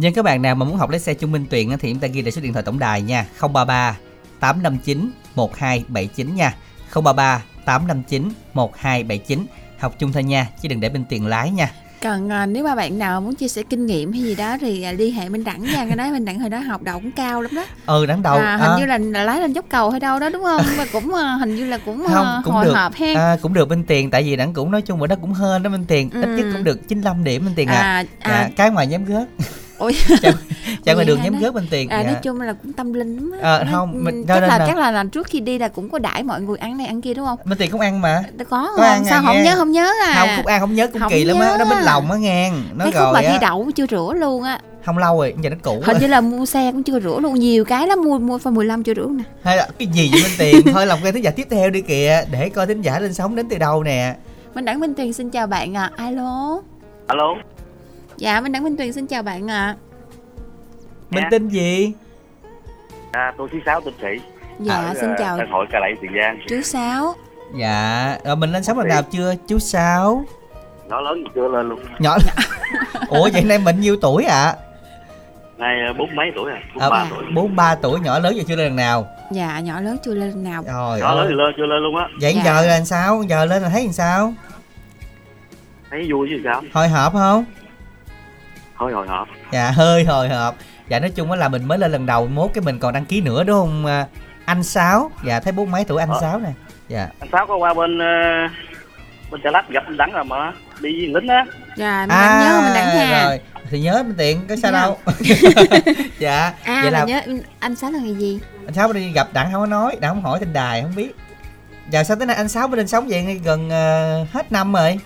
Nhưng các bạn nào mà muốn học lái xe chung Minh Tuyền thì chúng ta ghi lại số điện thoại tổng đài nha 033 859 1279 nha 033 859 1279 Học chung thôi nha chứ đừng để Minh Tuyền lái nha Còn à, nếu mà bạn nào muốn chia sẻ kinh nghiệm hay gì đó thì à, liên hệ Minh Đẳng nha. Cái nói Minh Đẳng hồi đó học đầu cũng cao lắm đó. Ừ đáng đầu à, hình à, như là, là lái lên dốc cầu hay đâu đó đúng không? Và cũng à, hình như là cũng, không à, cũng hồi được hộp hen. à, cũng được Minh Tiền tại vì đẳng cũng nói chung ở đó cũng hên đó Minh Tiền ít Ừ. nhất cũng được 95 điểm Minh Tiền à, À, à. cái ngoài nhém gớt Ôi. Vậy đường hả nhém nó? gớt Minh Tiền À, dạ. nói chung là cũng tâm linh lắm á. Ờ, không, mình- cho chắc nên là, là- chắc là, là trước khi đi là cũng có đãi mọi người ăn này ăn kia đúng không? Minh Tiền cũng ăn mà có Có không? ăn Sao à, không nghe. nhớ không nhớ à? không khúc ăn không nhớ cũng Không kỳ lắm á nhớ nó mít à. lòng á nghe nó Cái khúc mà thi đậu chưa rửa luôn á. không lâu rồi giờ nó cũ Hình như là mua xe cũng chưa rửa luôn nhiều cái lắm mua mua phần 15 chưa rửa nè. hay là cái gì vậy Minh Tiền thôi làm quen thính giả tiếp theo đi kìa để coi thính giả lên sóng đến từ đâu nè Minh Đẳng Minh Tuyền xin chào bạn ạ. Alo. alo Dạ Minh Đẳng Minh Tuyền xin chào bạn ạ. Minh tin gì? À, tôi thứ sáu tên sĩ. Dạ Ở, xin à, chào. Tân hội ca lậy tiền giang. Chú Sáu. dạ rồi mình lên sóng lần nào chưa? Chú sáu. Nó lớn gì chưa lên luôn. Nhỏ <laughs> ủa vậy nay mình nhiêu tuổi ạ? Nay ờ, bốn mấy tuổi rồi bốn à, ba tuổi. 43 tuổi nhỏ lớn giờ chưa lên lần nào? Dạ nhỏ lớn chưa lên nào. Rồi nhỏ lớn thì lên chưa lên luôn á. Vậy Dạ. giờ là làm sao? Giờ lên là thấy làm sao? Thấy vui chứ sao? Hồi hộp không thôi hồi hộp. Dạ hơi hồi hộp. Dạ nói chung á là mình mới lên lần đầu mốt cái mình còn đăng ký nữa đúng không à, anh sáu? Dạ thấy bốn mấy tuổi anh Ờ. sáu nè? Dạ. Anh sáu có qua bên ờ, bên chợ lách gặp anh đắng rồi mà đi lính á. Dạ mình đang nhớ mình đặng hà À, rồi. Thì nhớ mình tiện có sao Dạ. đâu. <laughs> <laughs> Dạ à vậy là nhớ anh sáu là ngày gì? Anh sáu đi gặp đặng không có nói. Đặng không hỏi trên đài không biết. Giờ sao tới nay anh sáu bên lên sống vậy? Gần ờ, hết năm rồi.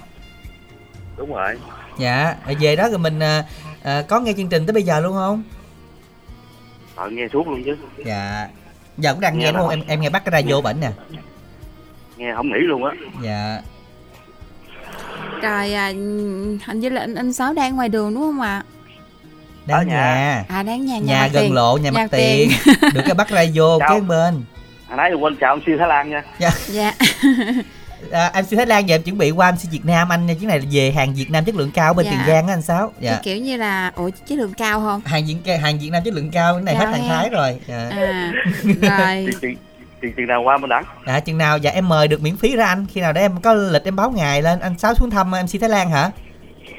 Đúng rồi dạ rồi về đó rồi mình ờ, ờ, có nghe chương trình tới bây giờ luôn không? Ờ nghe suốt luôn chứ. Dạ. Giờ cũng đang nghe, Nghe đúng không? Em em nghe bắt cái radio bệnh nè. Nghe không nghĩ luôn á. Dạ. Rồi à, hình như là anh anh sáu đang ngoài đường đúng không ạ? Đang nhà. à đang nhà nhà mặt gần tiền. lộ nhà mặt tiền. được cái bắt radio <laughs> Chào. kế bên. Hồi nãy quên chào ông siêu thái lan nha. Dạ. Dạ <laughs> à, em xin Thái Lan giờ em chuẩn bị qua em xin Việt Nam anh chuyến này là về hàng Việt Nam chất lượng cao bên Dạ. Tiền Giang á anh Sáu. Cái dạ kiểu như là ủa chất lượng cao không? Hàng Việt hàng Việt Nam chất lượng cao cái này Cao hết hàng. Thái rồi. Dạ. à rồi. Tiền tiền tiền tiền nào qua bên đắng dạ chừng nào dạ em mời được miễn phí ra anh. Khi nào để em có lịch em báo ngày lên. Anh Sáu xuống thăm em xin Thái Lan hả?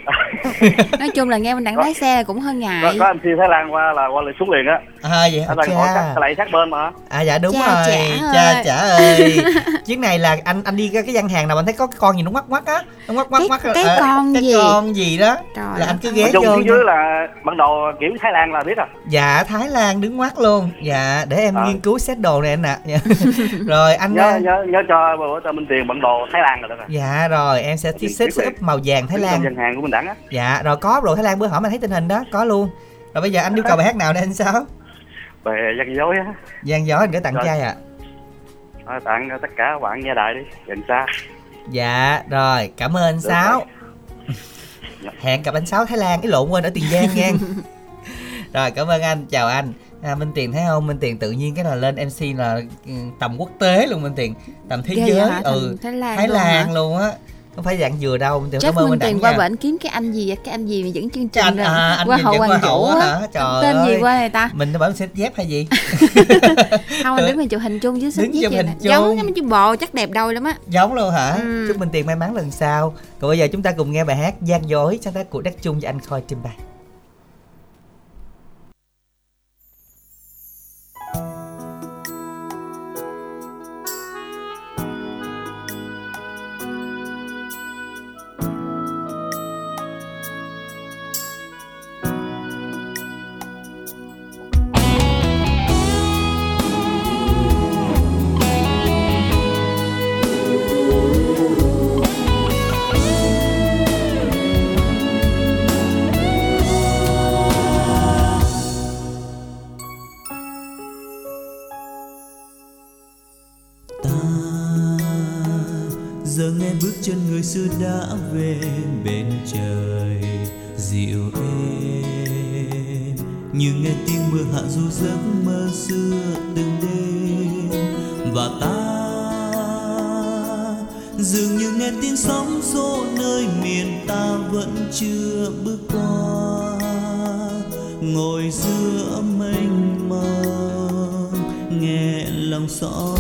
<laughs> Nói chung là nghe mình đang lái xe cũng hơi có, ngại. Có anh siêu thái lan qua là qua liền xuống liền á à vậy anh cha. sát lại sát bên mà à dạ đúng Cha rồi. chả cha chả ơi. <laughs> Chuyến này là anh anh đi cái, cái gian hàng nào anh thấy có cái con gì nó ngoắc ngoắc á. Nó ngoắc ngoắc Cái- ngoắc cái ờ, con cái gì? con gì đó. Trời là anh cứ ghé vô phía dưới là bản đồ kiểu thái lan là biết à dạ Thái Lan đứng ngoắt luôn. Dạ để em Ờ. nghiên cứu xét đồ này anh ạ. Dạ. <laughs> rồi anh nhớ ờ, nhớ nhớ cho bữa cho minh tiền bản đồ thái lan rồi đó dạ rồi em sẽ Mình xếp xếp màu vàng Thái Lan. gian hàng của mình đắng á. Dạ rồi có đồ Thái Lan bữa hỏi anh thấy tình hình đó có luôn. Rồi bây giờ anh yêu cầu bài hát nào đây anh sao về gian dối á. Gian gió anh gửi tặng Rồi. trai ạ Thôi, tặng tất cả các bạn nghe đài đi gần xa. Dạ rồi cảm ơn anh Được sáu. Dạ. <laughs> hẹn gặp anh sáu Thái Lan cái lộn quên ở Tiền Giang nha. <laughs> Rồi cảm ơn anh chào anh. À, Minh Tiền thấy không? Minh Tiền tự nhiên cái là lên MC là ừ, tầm quốc tế luôn Minh Tiền. Tầm thế Ghê vậy giới hả? ừ Thành Thái Lan Thái luôn hả? Lan luôn á không phải dạng vừa đâu Tiền chắc cảm ơn mình Minh tiền qua nha. bệnh kiếm cái anh gì vậy? cái anh gì mà dẫn chương trình anh, rồi? à, anh qua hậu hoàng vũ á tên gì ơi. qua người ta? Mình nó bảo xếp dép hay gì. <laughs> Không anh đứng mình chụp hình chung với chụp với hình giống chung. giống như bò chắc đẹp đôi lắm á. Giống luôn hả? Ừ. chúc Minh Tiền may mắn lần sau. Còn bây giờ chúng ta cùng nghe bài hát gian dối sáng tác của Đắc Trung và anh Khôi trình bày xưa đã về bên trời, dịu êm. Như nghe tiếng mưa hạ du giấc mơ xưa từng đêm. Và ta dường như nghe tiếng sóng xô nơi miền ta vẫn chưa bước qua. Ngồi giữa mênh mông, nghe lòng xót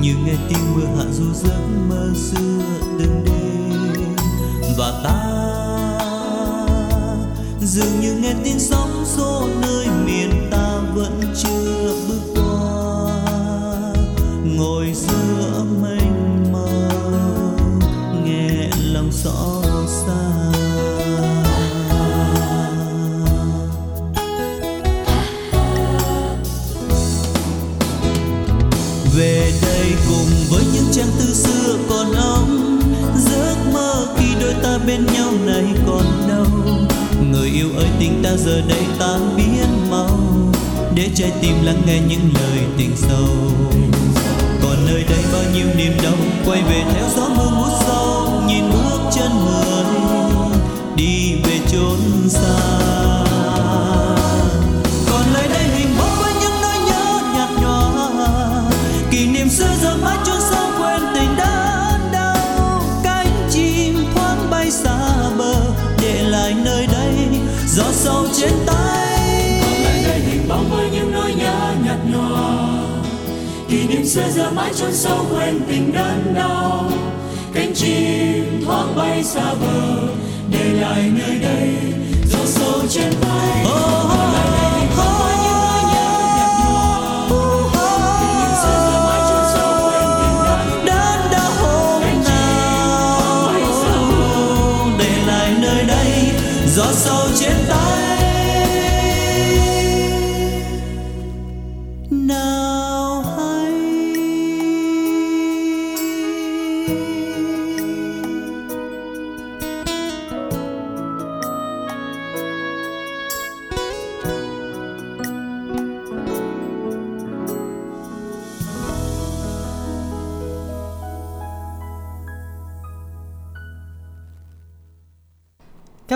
như nghe tiếng mưa hạ du giấc mơ xưa từng đêm. Và ta dường như nghe tiếng sóng xô nơi miền ta bên nhau này còn đâu. Người yêu ơi, tình ta giờ đây tan biến mau. Để trái tim lắng nghe những lời tình sâu. Còn nơi đây bao nhiêu niềm đau, quay về theo gió mưa ngút sâu. Nhìn bước chân người, đi về chốn xa. Xưa giờ mãi chôn sâu quên tình đớn đau cánh chim thoáng bay xa bờ để lại nơi đây gió sâu trên vai oh, oh, oh.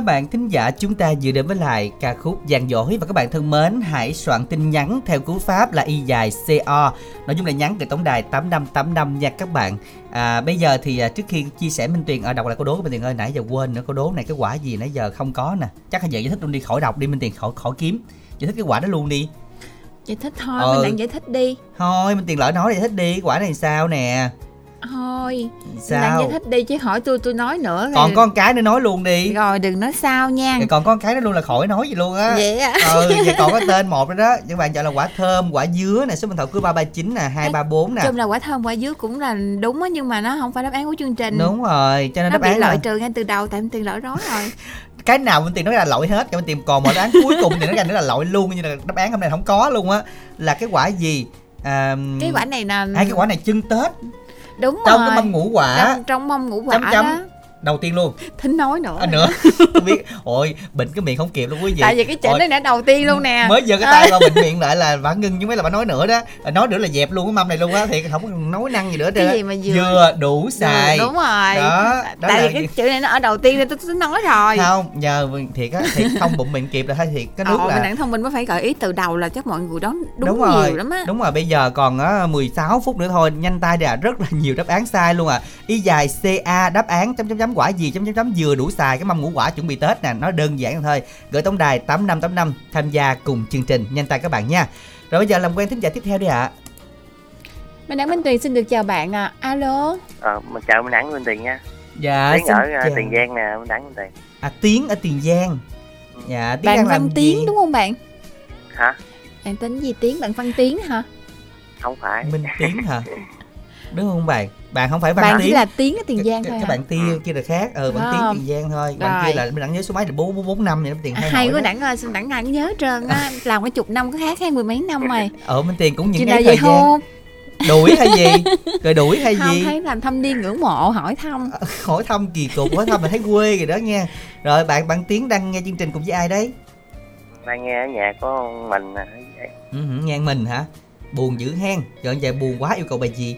Các bạn thính giả chúng ta vừa đến với lại ca khúc Giàn Dỗi và các bạn thân mến hãy soạn tin nhắn theo cú pháp là y dài CO nội dung là nhắn từ tổng đài 8585 nha các bạn. À, bây giờ thì à, trước khi chia sẻ Minh Tuyền ở đọc lại câu đố của Minh Tuyền ơi nãy giờ quên nữa câu đố này cái quả gì nãy giờ không có nè. Chắc là giờ giải thích luôn đi khỏi đọc đi Minh Tuyền khỏi khỏi kiếm. Giải thích cái quả đó luôn đi. Giải thích thôi Ờ. mình đang giải thích đi. Thôi Minh Tuyền lỡ nói giải thích đi quả này sao nè thôi Sao? giải thích đi chứ hỏi tôi tôi nói nữa còn rồi- một cái nữa nói luôn đi. Rồi đừng nói sao nha. Rồi còn có một cái đó luôn là khỏi nói gì luôn á. Vậy á? ừ vậy <laughs> còn có tên một đó đó bạn chọn là quả thơm quả dứa nè số điện thoại cứ ba ba chín nè hai ba bốn nè. Chung là quả thơm quả dứa cũng là đúng á nhưng mà nó không phải đáp án của chương trình. Đúng rồi cho nên nó đáp án loại là trừ ngay từ đầu tại em tiền lỡ rối rồi. <laughs> Cái nào mình tiền nói là lỗi hết cho mình tìm còn một đáp án cuối cùng thì nó ra nữa là lỗi luôn như là đáp án hôm nay không có luôn á. Là cái quả gì? À, cái quả này là hai cái quả này chân tết đúng trong rồi. cái mâm ngũ quả. Trong, trong mâm ngũ quả chấm chấm. đó đầu tiên luôn. Thính nói nữa. À, nữa. Tôi biết. Ôi bệnh cái miệng không kịp luôn quý vị. Tại vì cái Ôi, này đã đầu tiên luôn nè. Mới giơ cái tay vào bệnh miệng lại là bà ngưng chứ mấy là bà nói nữa đó. Bà nói nữa là dẹp luôn cái mâm này luôn á thì không có nói năng gì nữa Cái gì mà vừa- vừa đủ xài. đúng rồi. Đó, đó tại là vì cái chữ này nó ở đầu tiên nên tôi, tôi nói rồi. Không nhờ thiệt á thiệt không bụng miệng kịp là hay thiệt cái nước Ờ, là mình thông minh mới phải gợi ý từ đầu là chắc mọi người đoán đúng, đúng rồi nhiều lắm á. đúng rồi bây giờ còn á, 16 phút nữa thôi nhanh tay đi à rất là nhiều đáp án sai luôn à. Y dài ca đáp án chấm chấm chấm quả gì chấm chấm chấm vừa đủ xài cái mâm ngũ quả chuẩn bị tết nè nó đơn giản thôi. Gửi tổng đài 8585 tham gia cùng chương trình. Nhanh tay các bạn nha. Rồi bây giờ làm quen thính giả tiếp theo đi ạ. Minh Đẳng Minh Tuyền xin được chào bạn ạ. Alo. Ờ, mình chào Minh Đẳng Minh Tiền nha. dạ Tiến xin ở chào. Tiền Giang nè, Minh Đẳng Minh Tiền. à tiến ở tiền giang. Dạ tiến bạn đang Văn làm Tiến gì đúng không bạn? Hả? bạn tính gì Tiến? Bạn Văn Tiến hả? Không phải. minh tiến hả? <laughs> Đúng không bạn bạn không phải văn bạn tiến chỉ là Tiến ở Tiền Giang thôi các hả? bạn tia kia là khác. Ờ bạn Phải tiến không? tiền giang thôi. Bạn Rồi. kia là mình đẳng nhớ số máy là bốn bốn bốn năm vậy đó tiền hay hay hỏi quá đẳng ơi sao đẳng ai nhớ trơn á. <laughs> Làm cái chục năm có khác hay mười mấy năm mày ở bên tiền cũng những cái thời gian. Đuổi hay gì? Rồi đuổi hay không gì? thấy làm thăm niên ngưỡng mộ hỏi thăm. Hỏi thăm kỳ cục hỏi thăm là thấy quê rồi đó nha. Rồi bạn bạn tiến đang nghe chương trình cùng với ai đấy? Đang nghe ở nhà có mình nè. ừ, nghe mình hả? Buồn dữ hen. Giờ vậy buồn quá yêu cầu bài gì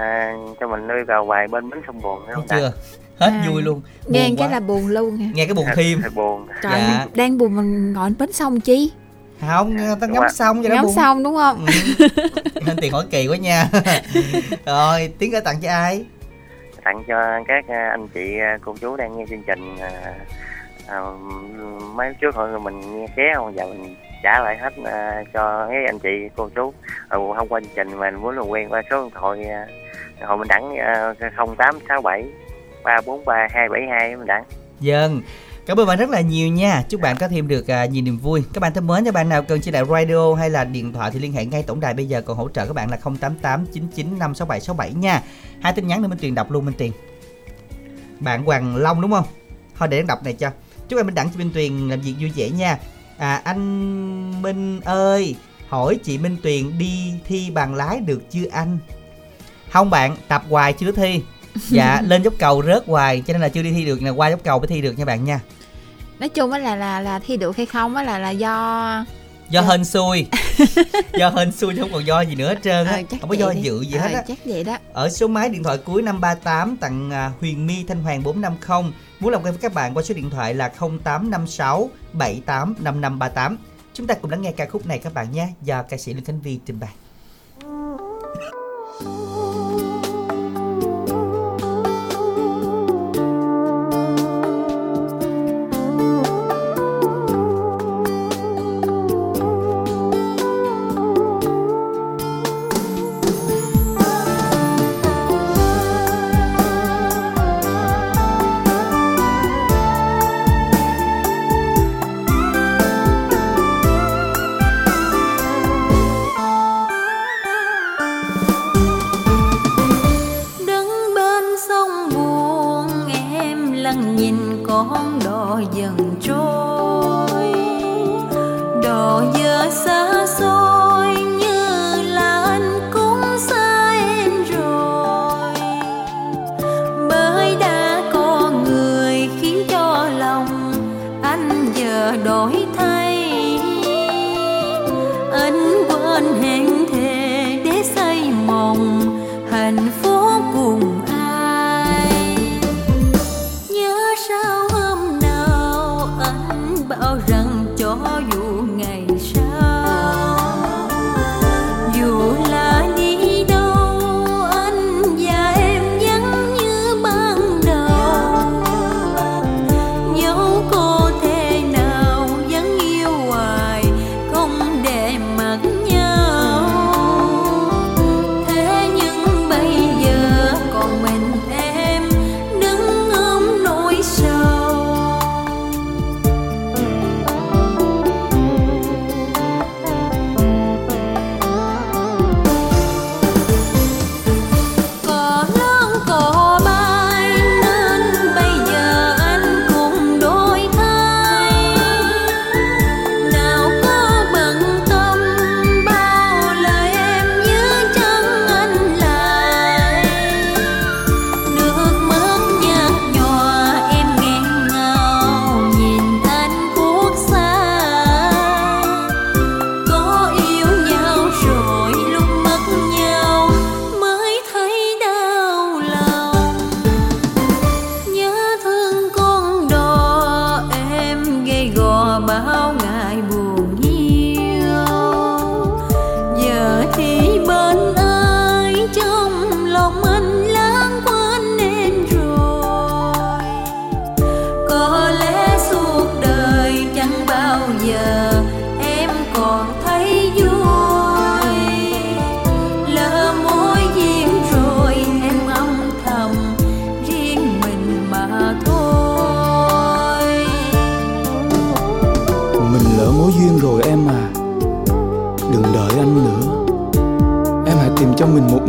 À, cho mình nuôi vào vài bên bến sông buồn không chưa hết À, vui luôn. nghe buồn cái quá. là buồn luôn hả? Nghe cái buồn thêm. Thật buồn. trời Dạ. đang buồn mình ngồi bến sông chi? Không ta ngắm xong vậy đó ngắm buồn. xong đúng không? Nên tiền hỏi kỳ quá nha. <laughs> Rồi tiến gửi tặng cho ai? Tặng cho các uh, anh chị uh, cô chú đang nghe chương trình uh, à, mấy hôm trước hồi mình nghe ké không? Giờ mình trả lại hết à, cho mấy anh chị cô chú. À, không qua chương trình mà muốn làm quen qua số điện thoại à, hồi mình đẳng à, 0867 343 272 mình đẳng Dân vâng. Cảm ơn bạn rất là nhiều nha. Chúc bạn có thêm được à, nhiều niềm vui. Các bạn thân mến Các bạn nào cần chỉ đạo radio hay là điện thoại Thì liên hệ ngay tổng đài bây giờ. Còn hỗ trợ các bạn là 088 99 567 67 nha. Hai tin nhắn nữa mình truyền đọc luôn Minh Tuyền Bạn Hoàng Long đúng không? Thôi để em đọc này cho. Chúc em Minh Đẳng cho Minh Tuyền làm việc vui vẻ nha. À anh Minh ơi Hỏi chị Minh Tuyền đi thi bằng lái được chưa anh? Không bạn tập hoài chưa thi. <laughs> Dạ lên dốc cầu rớt hoài Cho nên là chưa đi thi được là qua dốc cầu mới thi được nha bạn nha. Nói chung á là là là thi được hay không á là là do do hên xui. <laughs> Do hên xui chứ không còn do gì nữa hết trơn á. Ờ, không có do đi. dự gì Ờ, hết á. chắc vậy đó. Ở số máy điện thoại cuối 538 tặng à, Huyền My Thanh Hoàng 450 muốn làm quen với các bạn qua số điện thoại là 0856 785538 chúng ta cùng lắng nghe ca khúc này các bạn nhé. Do ca sĩ Lương Khánh Vi trình bày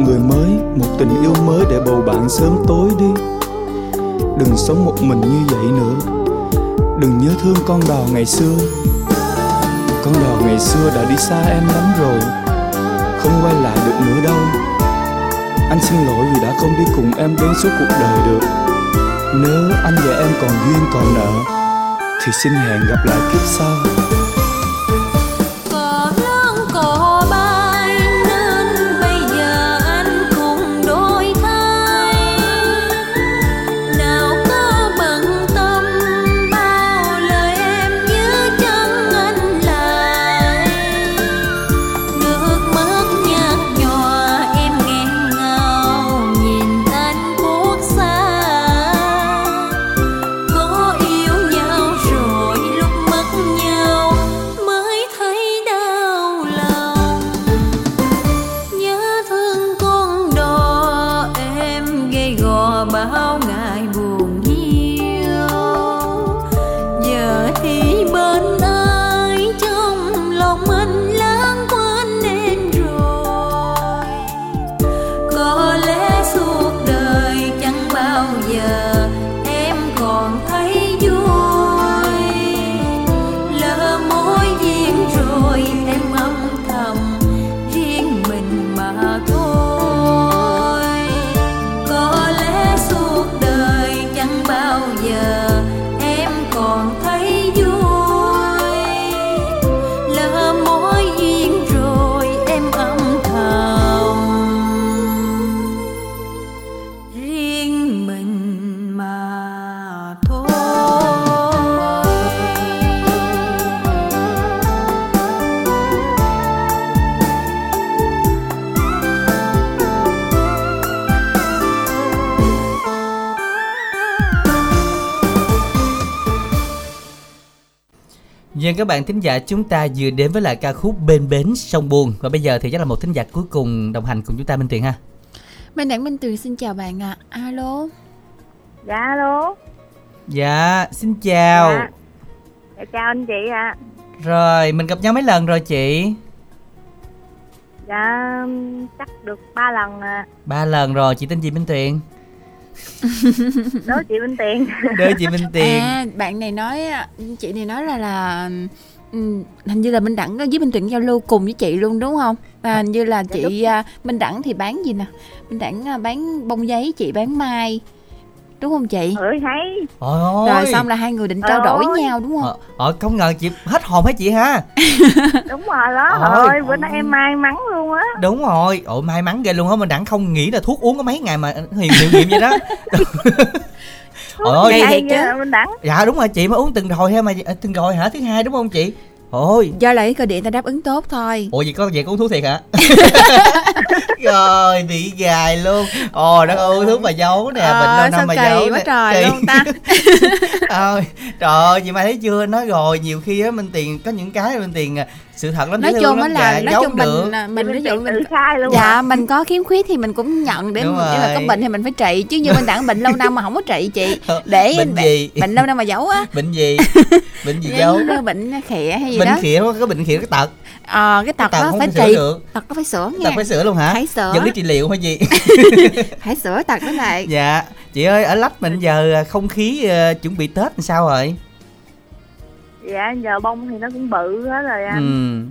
người mới, Một tình yêu mới để bầu bạn sớm tối đi. Đừng sống một mình như vậy nữa. Đừng nhớ thương con đò ngày xưa. Con đò ngày xưa đã đi xa em lắm rồi. Không quay lại được nữa đâu. Anh xin lỗi vì đã không đi cùng em đến suốt cuộc đời được. Nếu anh và em còn duyên còn nợ, Thì xin hẹn gặp lại kiếp sau. Các bạn thính giả chúng ta vừa đến với lại ca khúc Bên bến sông buồn và bây giờ thì chắc là một thính giả cuối cùng đồng hành cùng chúng ta Minh Tuyền ha. Minh Đẳng Minh Tuyền xin chào bạn ạ. Alo. Dạ alo. Dạ, xin chào. Dạ. Dạ, chào anh chị ạ. Rồi, mình gặp nhau mấy lần rồi chị? Dạ chắc được 3 lần à. Ba lần rồi, chị tên gì Minh Tuyền? Đó chị Minh Tiền. <laughs> Đưa chị Minh Tiền. À, bạn này nói chị này nói là là ừ, hình như là Minh Đẳng với Minh Tuyền giao lưu cùng với chị luôn đúng không? À, hình như là chị à, Minh Đẳng thì bán gì nè? Minh Đẳng à, bán bông giấy, chị bán mai. Đúng không chị? Ừ thấy. Ôi Rồi xong là hai người định trao đổi Ôi. nhau đúng không? Ờ, ờ, không ngờ chị hết hồn hả chị ha? <laughs> Đúng rồi đó. Ôi. Ôi, bữa nay em may mắn luôn á. Đúng rồi, ôi may mắn ghê luôn á, mình đặng không nghĩ là thuốc uống có mấy ngày mà hiệu hiệu nghiệm vậy đó. <laughs> Ôi, Hay thiệt chứ. ghê, Minh Đẳng. dạ đúng rồi chị mới uống từng rồi hay mà ờ, từng rồi hả? Thứ hai đúng không chị? Ôi, Do là cái cơ điện ta đáp ứng tốt thôi. ủa vậy có vậy có uống thuốc thiệt hả? <laughs> rồi bị gài luôn. Ồ, nó uống thuốc mà giấu nè, Ờ, bệnh lâu năm mà giấu quá trời Kỳ. luôn ta. <laughs> Ôi, trời ơi, chị mai thấy chưa? Nói rồi, nhiều khi á Minh Tiền có những cái Minh Tiền à, sự thật lắm nói chung lắm, là dạ, nói chung được. mình à, mình ví dụ mình tự khai luôn dạ à. mình có khiếm khuyết thì mình cũng nhận để nếu mà có bệnh thì mình phải trị chứ như mình đẳng bệnh lâu năm mà không có trị chị để <laughs> Bệnh gì? bệnh lâu năm mà giấu á <laughs> Bệnh gì? Bệnh gì giấu? Bệnh khịa hay gì Bệnh đó khỉa có có bệnh khỉa cái tật. ờ cái tật tật đó không phải trị được. tật đó phải sửa Cái nha tật phải sửa luôn hả? phải sửa Dẫn đi trị liệu hay gì? <laughs> phải sửa tật đó lại dạ. Chị ơi, ở lách mình giờ à, không khí à, chuẩn bị Tết làm sao rồi? Dạ giờ bông thì nó cũng bự hết rồi anh.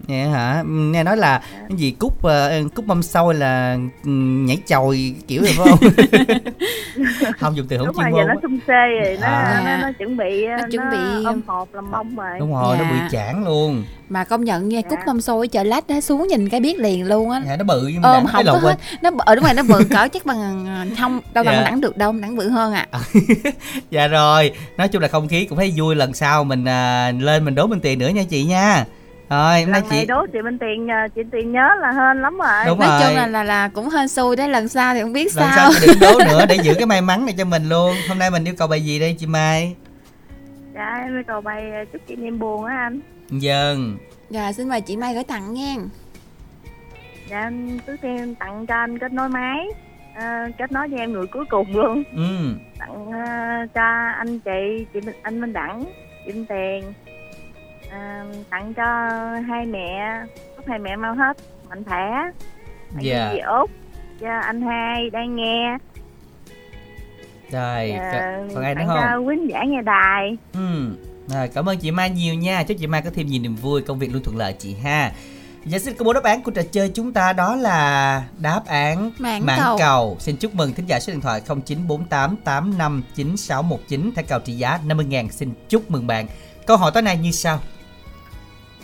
Ừ, vậy hả? Nghe nói là cái gì cúc à, cúc mâm xôi là ừ, nhảy chòi kiểu rồi phải không? <laughs> không dùng từ không Đúng chuyên rồi môn. giờ nó xung xê rồi nó, À. nó nó chuẩn bị Nó nó, chuẩn bị- ôm hộp làm bông rồi. Đúng rồi, nó Dạ. bị chản luôn. Mà công nhận nha cúc mâm xôi ở chợ lách đó xuống nhìn cái biết liền luôn á Dạ, nó bự nhưng ôm mà không có hết nó ờ đúng rồi nó bự cỡ chắc bằng ờ, không đâu Dạ. đẳng được đâu đẳng bự hơn à <laughs> Dạ rồi, nói chung là không khí cũng thấy vui lần sau mình à, lên mình đố mình tiền nữa nha chị nha. Rồi, hôm nay Lần này chị đố chị Minh Tiền nhờ chị Tiền nhớ là hên lắm rồi. Đúng nói rồi. chung là là là cũng hên xui đấy lần sau thì không biết lần sao sau chị đừng đố <laughs> nữa để giữ cái may mắn này cho mình luôn. Hôm nay mình yêu cầu bài gì đây chị Mai? Dạ em yêu cầu bài ờ, chúc chị niềm buồn á anh. Dân. dạ xin mời chị Mai gửi tặng nha Dạ em trước tiên tặng cho anh kết nối máy. Ờ, kết nối với em người cuối cùng luôn. Ừ. Tặng ờ, cho anh chị, chị Minh- anh Minh Đẳng, chị Minh Tiền. Ờ, tặng cho hai mẹ, chúc hai mẹ mau hết mạnh khỏe. Tặng Dạ. cho chị Út, cho anh hai đang nghe. Rồi, Ờ, c- còn ai nữa tặng không? cho quý giả nghe đài. Ừ. Rồi, cảm ơn chị Mai nhiều nha. Chúc chị Mai có thêm nhiều niềm vui, công việc luôn thuận lợi chị ha. Giờ xin công bố đáp án của trò chơi chúng ta đó là đáp án Mãn cầu. cầu. Xin chúc mừng thính giả số điện thoại 0948 85 9619 thẻ cào trị giá 50.000. Xin chúc mừng bạn. Câu hỏi tối nay như sau.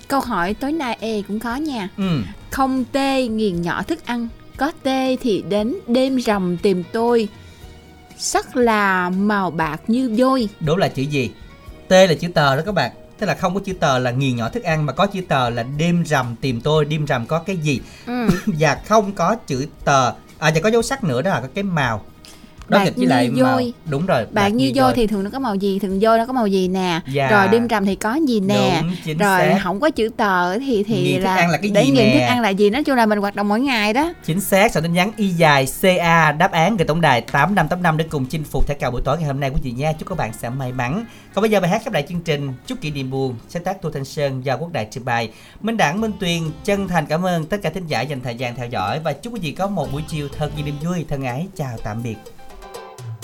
câu hỏi tối nay e cũng có nha Ừ. không tê nghiền nhỏ thức ăn có tê thì đến đêm rằm tìm tôi sắc là màu bạc như vôi Đố là chữ gì? T là chữ tờ đó các bạn. Tức là không có chữ tờ là nghiền nhỏ thức ăn mà có chữ tờ là đêm rằm tìm tôi, đêm rằm có cái gì? ừ. <laughs> và không có chữ tờ. À và có dấu sắc nữa đó là có cái màu. Đó Bạc với như lại màu. vôi. Đúng rồi. bạc như vôi. thì thường nó có màu gì thường vôi nó có màu gì nè Dạ. rồi đêm rằm thì có gì nè Đúng, rồi xác. không có chữ tờ thì thì Nghiền thức là, ăn là cái để gì nghiền nè? thức ăn là gì nói chung là mình hoạt động mỗi ngày đó Chính xác, soạn tin nhắn y dài CA đáp án gửi tổng đài 8585 để cùng chinh phục thẻ cào buổi tối ngày hôm nay của chị nha. Chúc các bạn sẽ may mắn. Còn bây giờ bài hát khép lại chương trình Chúc kỷ niệm buồn sáng tác Tô Thanh Sơn do Quốc Đại trình bày. Minh Đẳng Minh Tuyền chân thành cảm ơn tất cả thính giả dành thời gian theo dõi và chúc quý vị có một buổi chiều thật nhiều niềm vui. Thân ái chào tạm biệt.